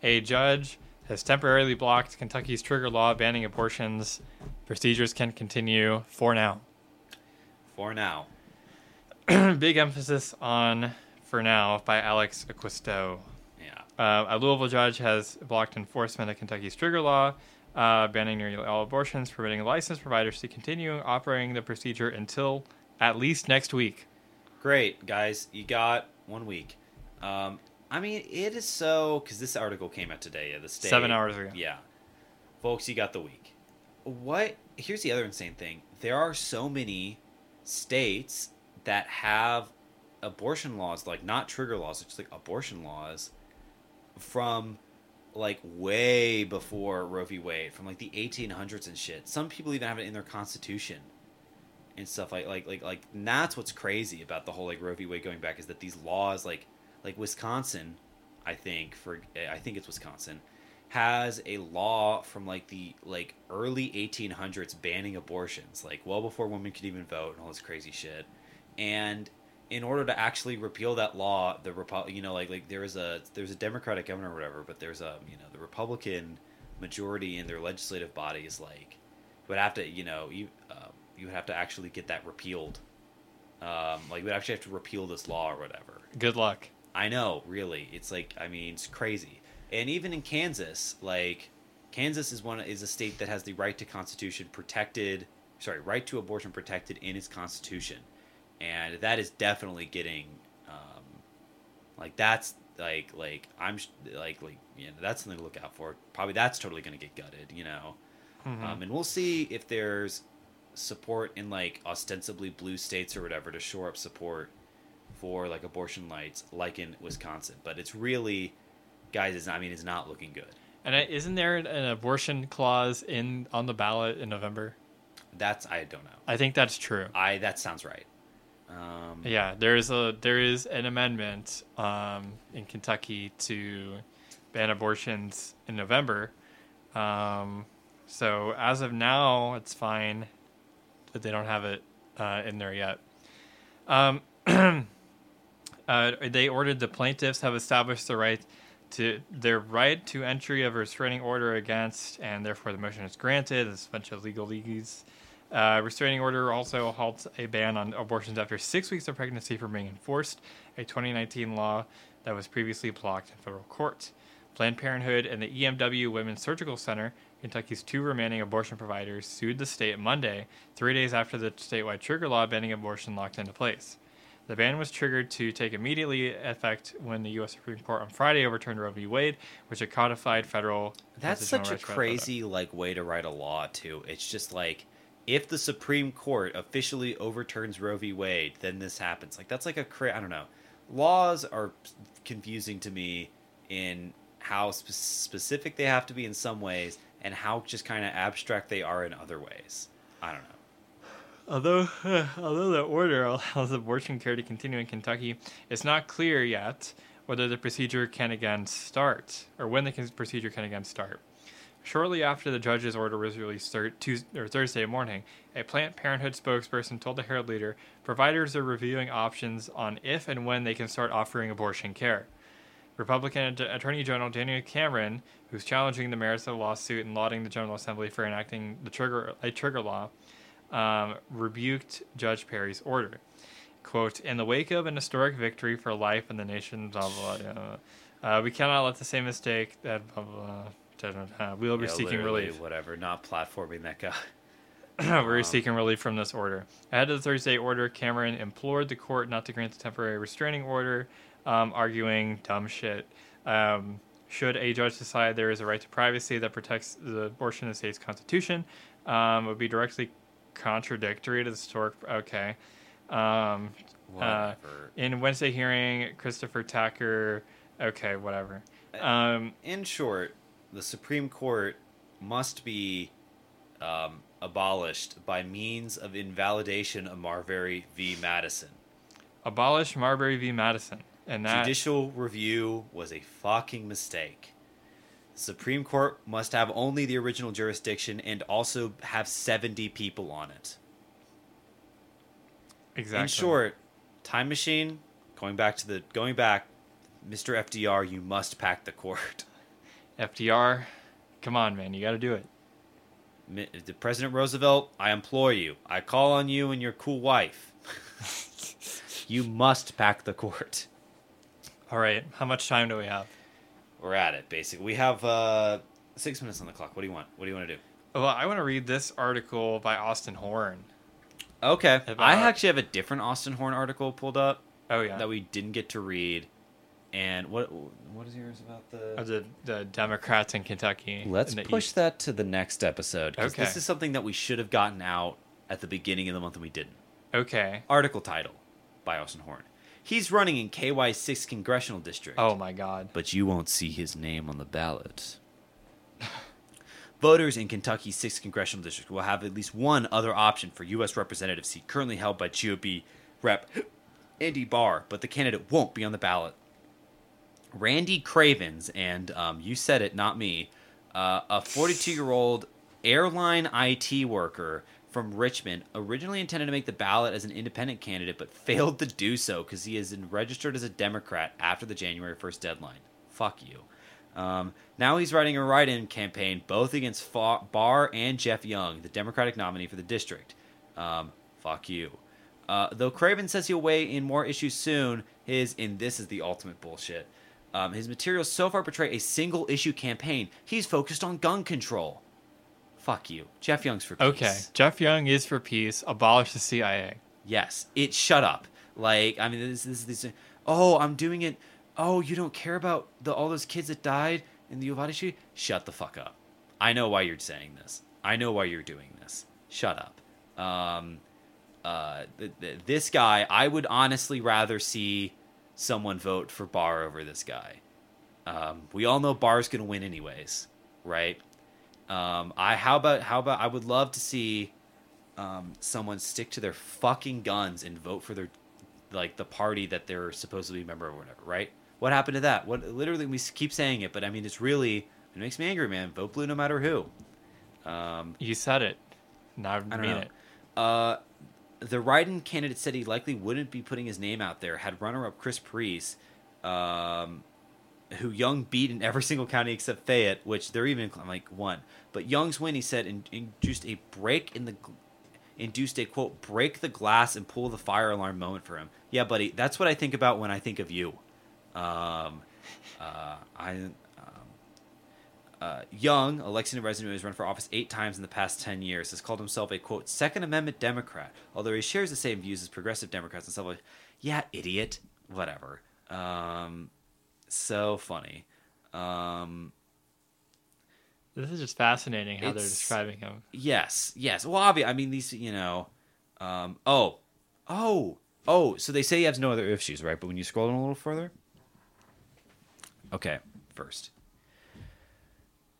a judge has temporarily blocked Kentucky's trigger law banning abortions. Procedures can continue for now. for now Big emphasis on for now by Alex Acquisto. yeah Uh, a Louisville judge has blocked enforcement of Kentucky's trigger law uh, banning nearly all abortions, permitting licensed providers to continue operating the procedure until at least next week. Great, guys. You got one week. Um, I mean, it is so because this article came out today. Yeah, the state Seven hours ago. Yeah, folks, you got the week. What? Here's the other insane thing. There are so many states that have abortion laws, like not trigger laws, it's like abortion laws, from like way before Roe v. Wade, from like the 1800s and shit. Some people even have it in their constitution and stuff like like like like and that's what's crazy about the whole like Roe v. Wade going back is that these laws like like Wisconsin, I think for I think it's Wisconsin, has a law from like the like early 1800s banning abortions, like well before women could even vote and all this crazy shit. And in order to actually repeal that law, the Repu- you know like like there is a there's a Democratic governor or whatever, but there's a you know the Republican majority in their legislative body is like would have to you know you uh, you would have to actually get that repealed. Um, like you would actually have to repeal this law or whatever. Good luck. I know, really. It's like I mean, it's crazy. And even in Kansas, like Kansas is one is a state that has the right to constitution protected, sorry, right to abortion protected in its constitution. And that is definitely getting um like that's like like I'm like like you know, that's something to look out for. Probably that's totally going to get gutted, you know. Mhm. Um, and we'll see if there's support in like ostensibly blue states or whatever to shore up support for like abortion rights, like in Wisconsin. But it's really, guys, it's I mean, it's not looking good. and uh, isn't there an- abortion clause in on the ballot in November? That's I don't know. I think that's true. I that sounds right. Um, Yeah, there's a there is an amendment um, in Kentucky to ban abortions in November. Um, so as of now, it's fine that they don't have it uh, in there yet. Uh, they ordered the plaintiffs have established the right to their right to entry of a restraining order against, and therefore the motion is granted. There's a bunch of legal legalese. Uh, restraining order also halts a ban on abortions after six weeks of pregnancy from being enforced, a 2019 law that was previously blocked in federal court. Planned Parenthood and the EMW Women's Surgical Center, Kentucky's two remaining abortion providers, sued the state Monday, three days after the statewide trigger law banning abortion locked into place. The ban was triggered to take immediately effect when the U.S. Supreme Court on Friday overturned Roe v. Wade, which had codified federal. That's such a crazy like way to write a law too. It's just like if the Supreme Court officially overturns Roe v. Wade, then this happens. Like that's like a cra- I don't know. Laws are confusing to me in how spe- specific they have to be in some ways and how just kind of abstract they are in other ways. I don't know. Although, although the order allows abortion care to continue in Kentucky, it's not clear yet whether the procedure can again start or when the procedure can again start. Shortly after the judge's order was released thir- Tuesday, or Thursday morning, a Planned Parenthood spokesperson told the Herald Leader providers are reviewing options on if and when they can start offering abortion care. Republican At- Attorney General Daniel Cameron, who's challenging the merits of the lawsuit and lauding the General Assembly for enacting the trigger a trigger law, um, rebuked Judge Perry's order. Quote, in the wake of an historic victory for life and the nation, blah, blah, blah, uh, we cannot let the same mistake that, blah, blah, da, da, da. we will be Yeah, seeking relief. Whatever. Not platforming that guy. We're Um, seeking relief from this order. Ahead of the Thursday order, Cameron implored the court not to grant the temporary restraining order, um, arguing dumb shit. Um, should a judge decide there is a right to privacy that protects the abortion in the state's constitution, um, it would be directly contradictory to the historic. Okay. Um, uh, Whatever. in Wednesday hearing, Christopher Tacker. Okay, whatever. Um, in short, the Supreme Court must be um, abolished by means of invalidation of Marbury v. Madison. abolish Marbury v. Madison, and that Judicial review was a fucking mistake. Supreme Court must have only the original jurisdiction and also have 70 people on it. exactly. In short, time machine, going back to the going back, Mr. FDR, you must pack the court. FDR, come on, man, you got to do it. The President Roosevelt, I implore you. I call on you and your cool wife. you must pack the court. All right, how much time do we have? We're at it, basically. We have uh Six minutes on the clock. What do you want? What do you want to do? Well, I want to read this article by Austin Horn. Okay. About- I actually have a different Austin Horn article pulled up Oh yeah, that we didn't get to read. And what what is yours about the? of the the Democrats in Kentucky. Let's in push East. that to the next episode because this is something that we should have gotten out at the beginning of the month and we didn't. Okay. Article title by Austin Horn. He's running in KY's 6th congressional district. Oh my God. but you won't see his name on the ballot. Voters in Kentucky's 6th congressional district will have at least one other option for U.S. representative seat currently held by GOP Rep. Andy Barr, but the candidate won't be on the ballot. Randy Cravens, and um, you said it, not me, uh, a 42 year old airline IT worker from Richmond, originally intended to make the ballot as an independent candidate, but failed to do so because he is registered as a Democrat after the January 1st deadline. Fuck you. Um, now he's writing a write in campaign both against Fa- Barr and Geoff Young, the Democratic nominee for the district. Um, fuck you. Uh, though Craven says he'll weigh in more issues soon, his, and this is the ultimate bullshit, um, his materials so far portray a single issue campaign. He's focused on gun control. Fuck you. Geoff Young's for peace. Okay. Geoff Young is for peace. Abolish the CIA. Yes. It shut up. Like, I mean, this, this, is this, oh, I'm doing it. Oh, you don't care about the all those kids that died in the Uvalde shooting? Shut the fuck up. I know why you're saying this. I know why you're doing this. Shut up. Um, uh, th- th- this guy, I would honestly rather see someone vote for Barr over this guy. Um, we all know Barr's gonna win anyways, right? Um, I how about how about I would love to see um, someone stick to their fucking guns and vote for their like the party that they're supposed to be a member of or whatever, right? What happened to that? What literally we keep saying it, but I mean it's really it makes me angry, man. Vote blue no matter who. Um, You said it. Now I I don't mean know. it. uh, the write-in candidate said he likely wouldn't be putting his name out there had runner-up Chris Preece, um, who Young beat in every single county except Fayette, which they're even like one. But Young's win, he said, in, induced a break in the induced a quote break the glass and pull the fire alarm moment for him. Yeah, buddy, that's what I think about when I think of you. Um, uh, I um, uh, Young, a Lexington resident who has run for office eight times in the past 10 years, has called himself a, quote, Second Amendment Democrat, although he shares the same views as progressive Democrats and stuff like Yeah, idiot. Whatever. Um, so funny. Um, This is just fascinating how they're describing him. yes, yes. Well, obviously, I mean, these, you know, um, oh, oh, oh, so they say he has no other issues, right? But when you scroll down a little further, okay, first.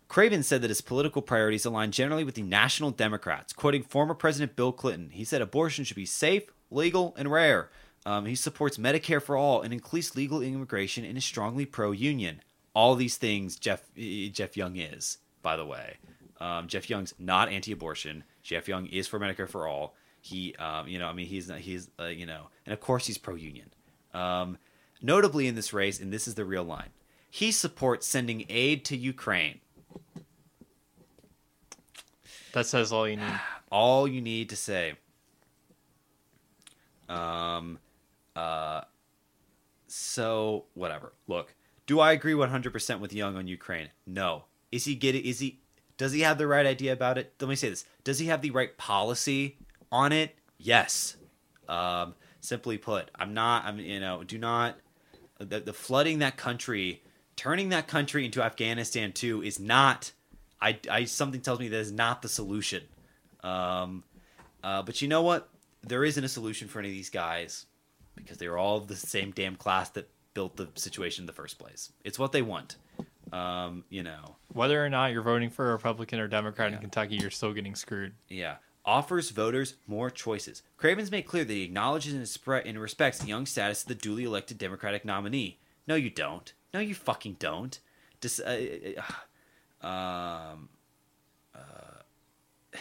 Craven said that his political priorities align generally with the National Democrats. Quoting former President Bill Clinton, he said abortion should be safe, legal, and rare. Um, he supports Medicare for all and increased legal immigration and is strongly pro-union. All these things Geoff Geoff Young is, by the way. Um, Geoff Young's not anti-abortion. Geoff Young is for Medicare for all. He, um, you know, I mean, he's not, he's, uh, you know, and of course he's pro-union. Um, notably in this race, and this is the real line, he supports sending aid to Ukraine. That says all you need. all you need to say. Um, uh, so whatever. Look, do I agree one hundred percent with Young on Ukraine? No. Is he getting? Is he? Does he have the right idea about it? Let me say this: Does he have the right policy on it? Yes. Um, simply put, I'm not. I'm you know, do not the, the flooding that country, turning that country into Afghanistan too is not. I, I something tells me that is not the solution. Um, uh, but you know what? There isn't a solution for any of these guys because they're all of the same damn class that built the situation in the first place. It's what they want. Um, you know, Whether or not you're voting for a Republican or Democrat Yeah. in Kentucky, you're still getting screwed. yeah. Offers voters more choices. Cravens made clear that he acknowledges and respects the young status of the duly elected Democratic nominee. No, you don't. No, you fucking don't. Dis- uh, uh, um, uh,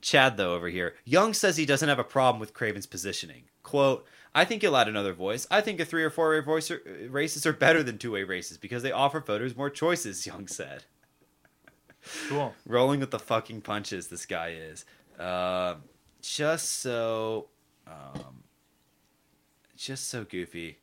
Chad, though, over here. Young says he doesn't have a problem with Craven's positioning. Quote, I think you'll add another voice. I think a three or four way voice are, races are better than two way races because they offer voters more choices, Young said Cool. rolling with the fucking punches this guy is uh, just so um, just so goofy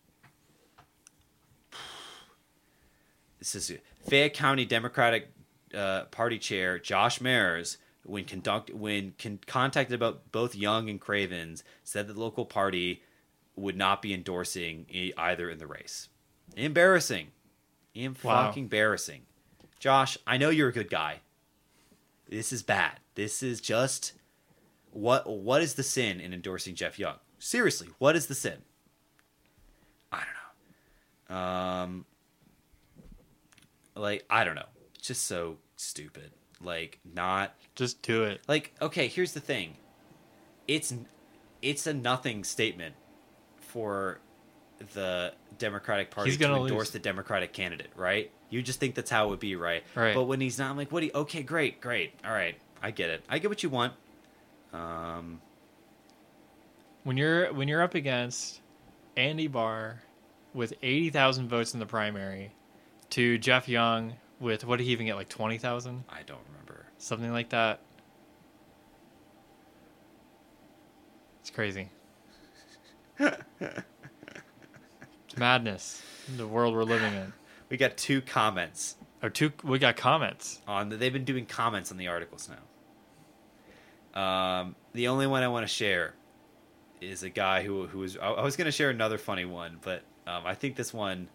this is Fayette County Democratic uh, Party chair Josh Mayers, when conduct when con- contacted about both Young and Cravens, said that the local party would not be endorsing either in the race. Embarrassing, Em Wow. fucking embarrassing. Josh, I know you're a good guy. This is bad. This is just what what is the sin in endorsing Geoff Young? Seriously, what is the sin? I don't know. Um like I don't know. Just so stupid. Like not Just do it. like okay, here's the thing. It's it's a nothing statement for the Democratic Party He's to endorse lose. the Democratic candidate, right? You just think that's how it would be, right? Right. But when he's not, I'm like, what do you, okay, great, great. All right. I get it. I get what you want. Um, When you're when you're up against Andy Barr with eighty thousand votes in the primary, to Geoff Young with what did he even get like twenty thousand, I don't remember. something like that. It's crazy. It's madness. The world we're living in. We got two comments Or two. We got comments. on they've been doing comments on the articles now. Um, the only one I want to share is a guy who who was I I was going to share another funny one, but um, I think this one.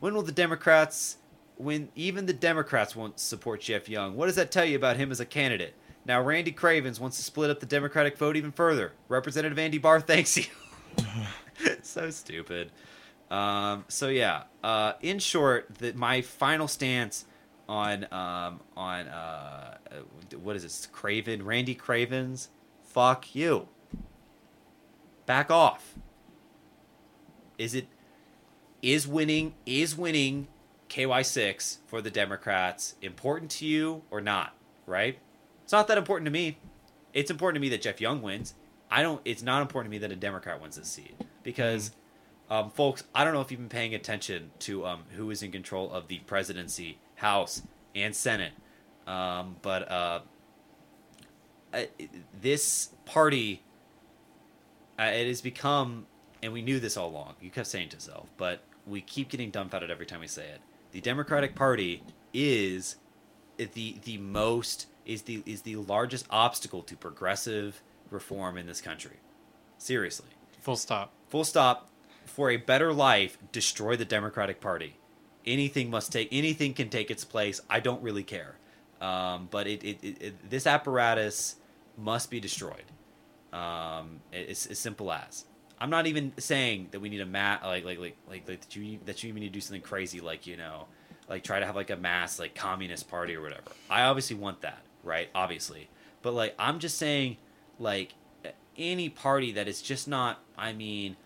When will the Democrats? When even the Democrats won't support Geoff Young, what does that tell you about him as a candidate? Now Randy Cravens wants to split up the Democratic vote even further. Representative Andy Barr thanks you. so stupid. Um, so yeah, uh, in short, that my final stance on um, on uh, uh, what is this? Craven, Randy Cravens. Fuck you. Back off. Is it is winning is winning KY six for the Democrats important to you or not? Right? It's not that important to me. It's important to me that Geoff Young wins. I don't. It's not important to me that a Democrat wins this seat because, um, folks, I don't know if you've been paying attention to um, who is in control of the presidency, House, and Senate, um, but uh, uh, this party, uh, it has become, and we knew this all along. You kept saying to yourself, but we keep getting dumbfounded every time we say it. The Democratic Party is the the most is the is the largest obstacle to progressive reform in this country. Seriously. Full stop. Full stop. For a better life, destroy the Democratic Party. Anything must take. Anything can take its place. I don't really care. Um, but it, it, it, this apparatus must be destroyed. Um, it- it's as simple as. I'm not even saying that we need a mat like like like like, like that you that you even need to do something crazy like you know like try to have like a mass like communist party or whatever. I obviously want that, right? Obviously. But like I'm just saying like any party that is just not I mean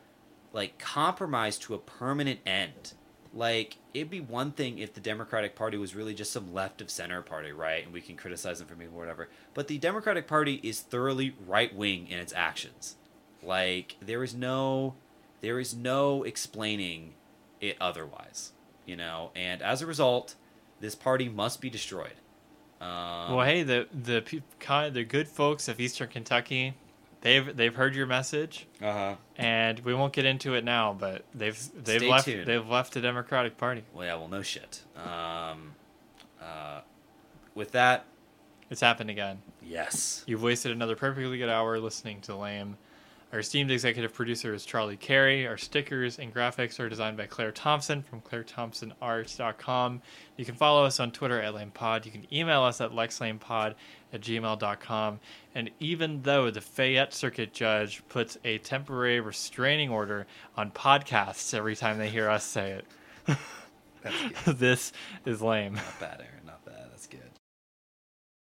like compromised to a permanent end. Like it'd be one thing if the Democratic Party was really just some left of center party, right? And we can criticize them for being whatever. But the Democratic Party is thoroughly right wing in its actions. Like there is no there is no explaining it otherwise, you know. And as a result, this party must be destroyed. Um, well, hey, the the the good folks of Eastern Kentucky, they've they've heard your message, uh-huh. and we won't get into it now. But they've they've Stay left tuned. they've left the Democratic Party. Well, yeah, well, no shit. Um, uh, with that, It's happened again. yes. You've wasted another perfectly good hour listening to Lame. Our esteemed executive producer is Charlie Carey. Our stickers and graphics are designed by Claire Thompson from clairethompsonart.com. You can follow us on Twitter at LamePod. You can email us at lexlamepod at gmail.com. And even though the Fayette Circuit Judge puts a temporary restraining order on podcasts every time they hear us say it, this is lame. not bad, Aaron.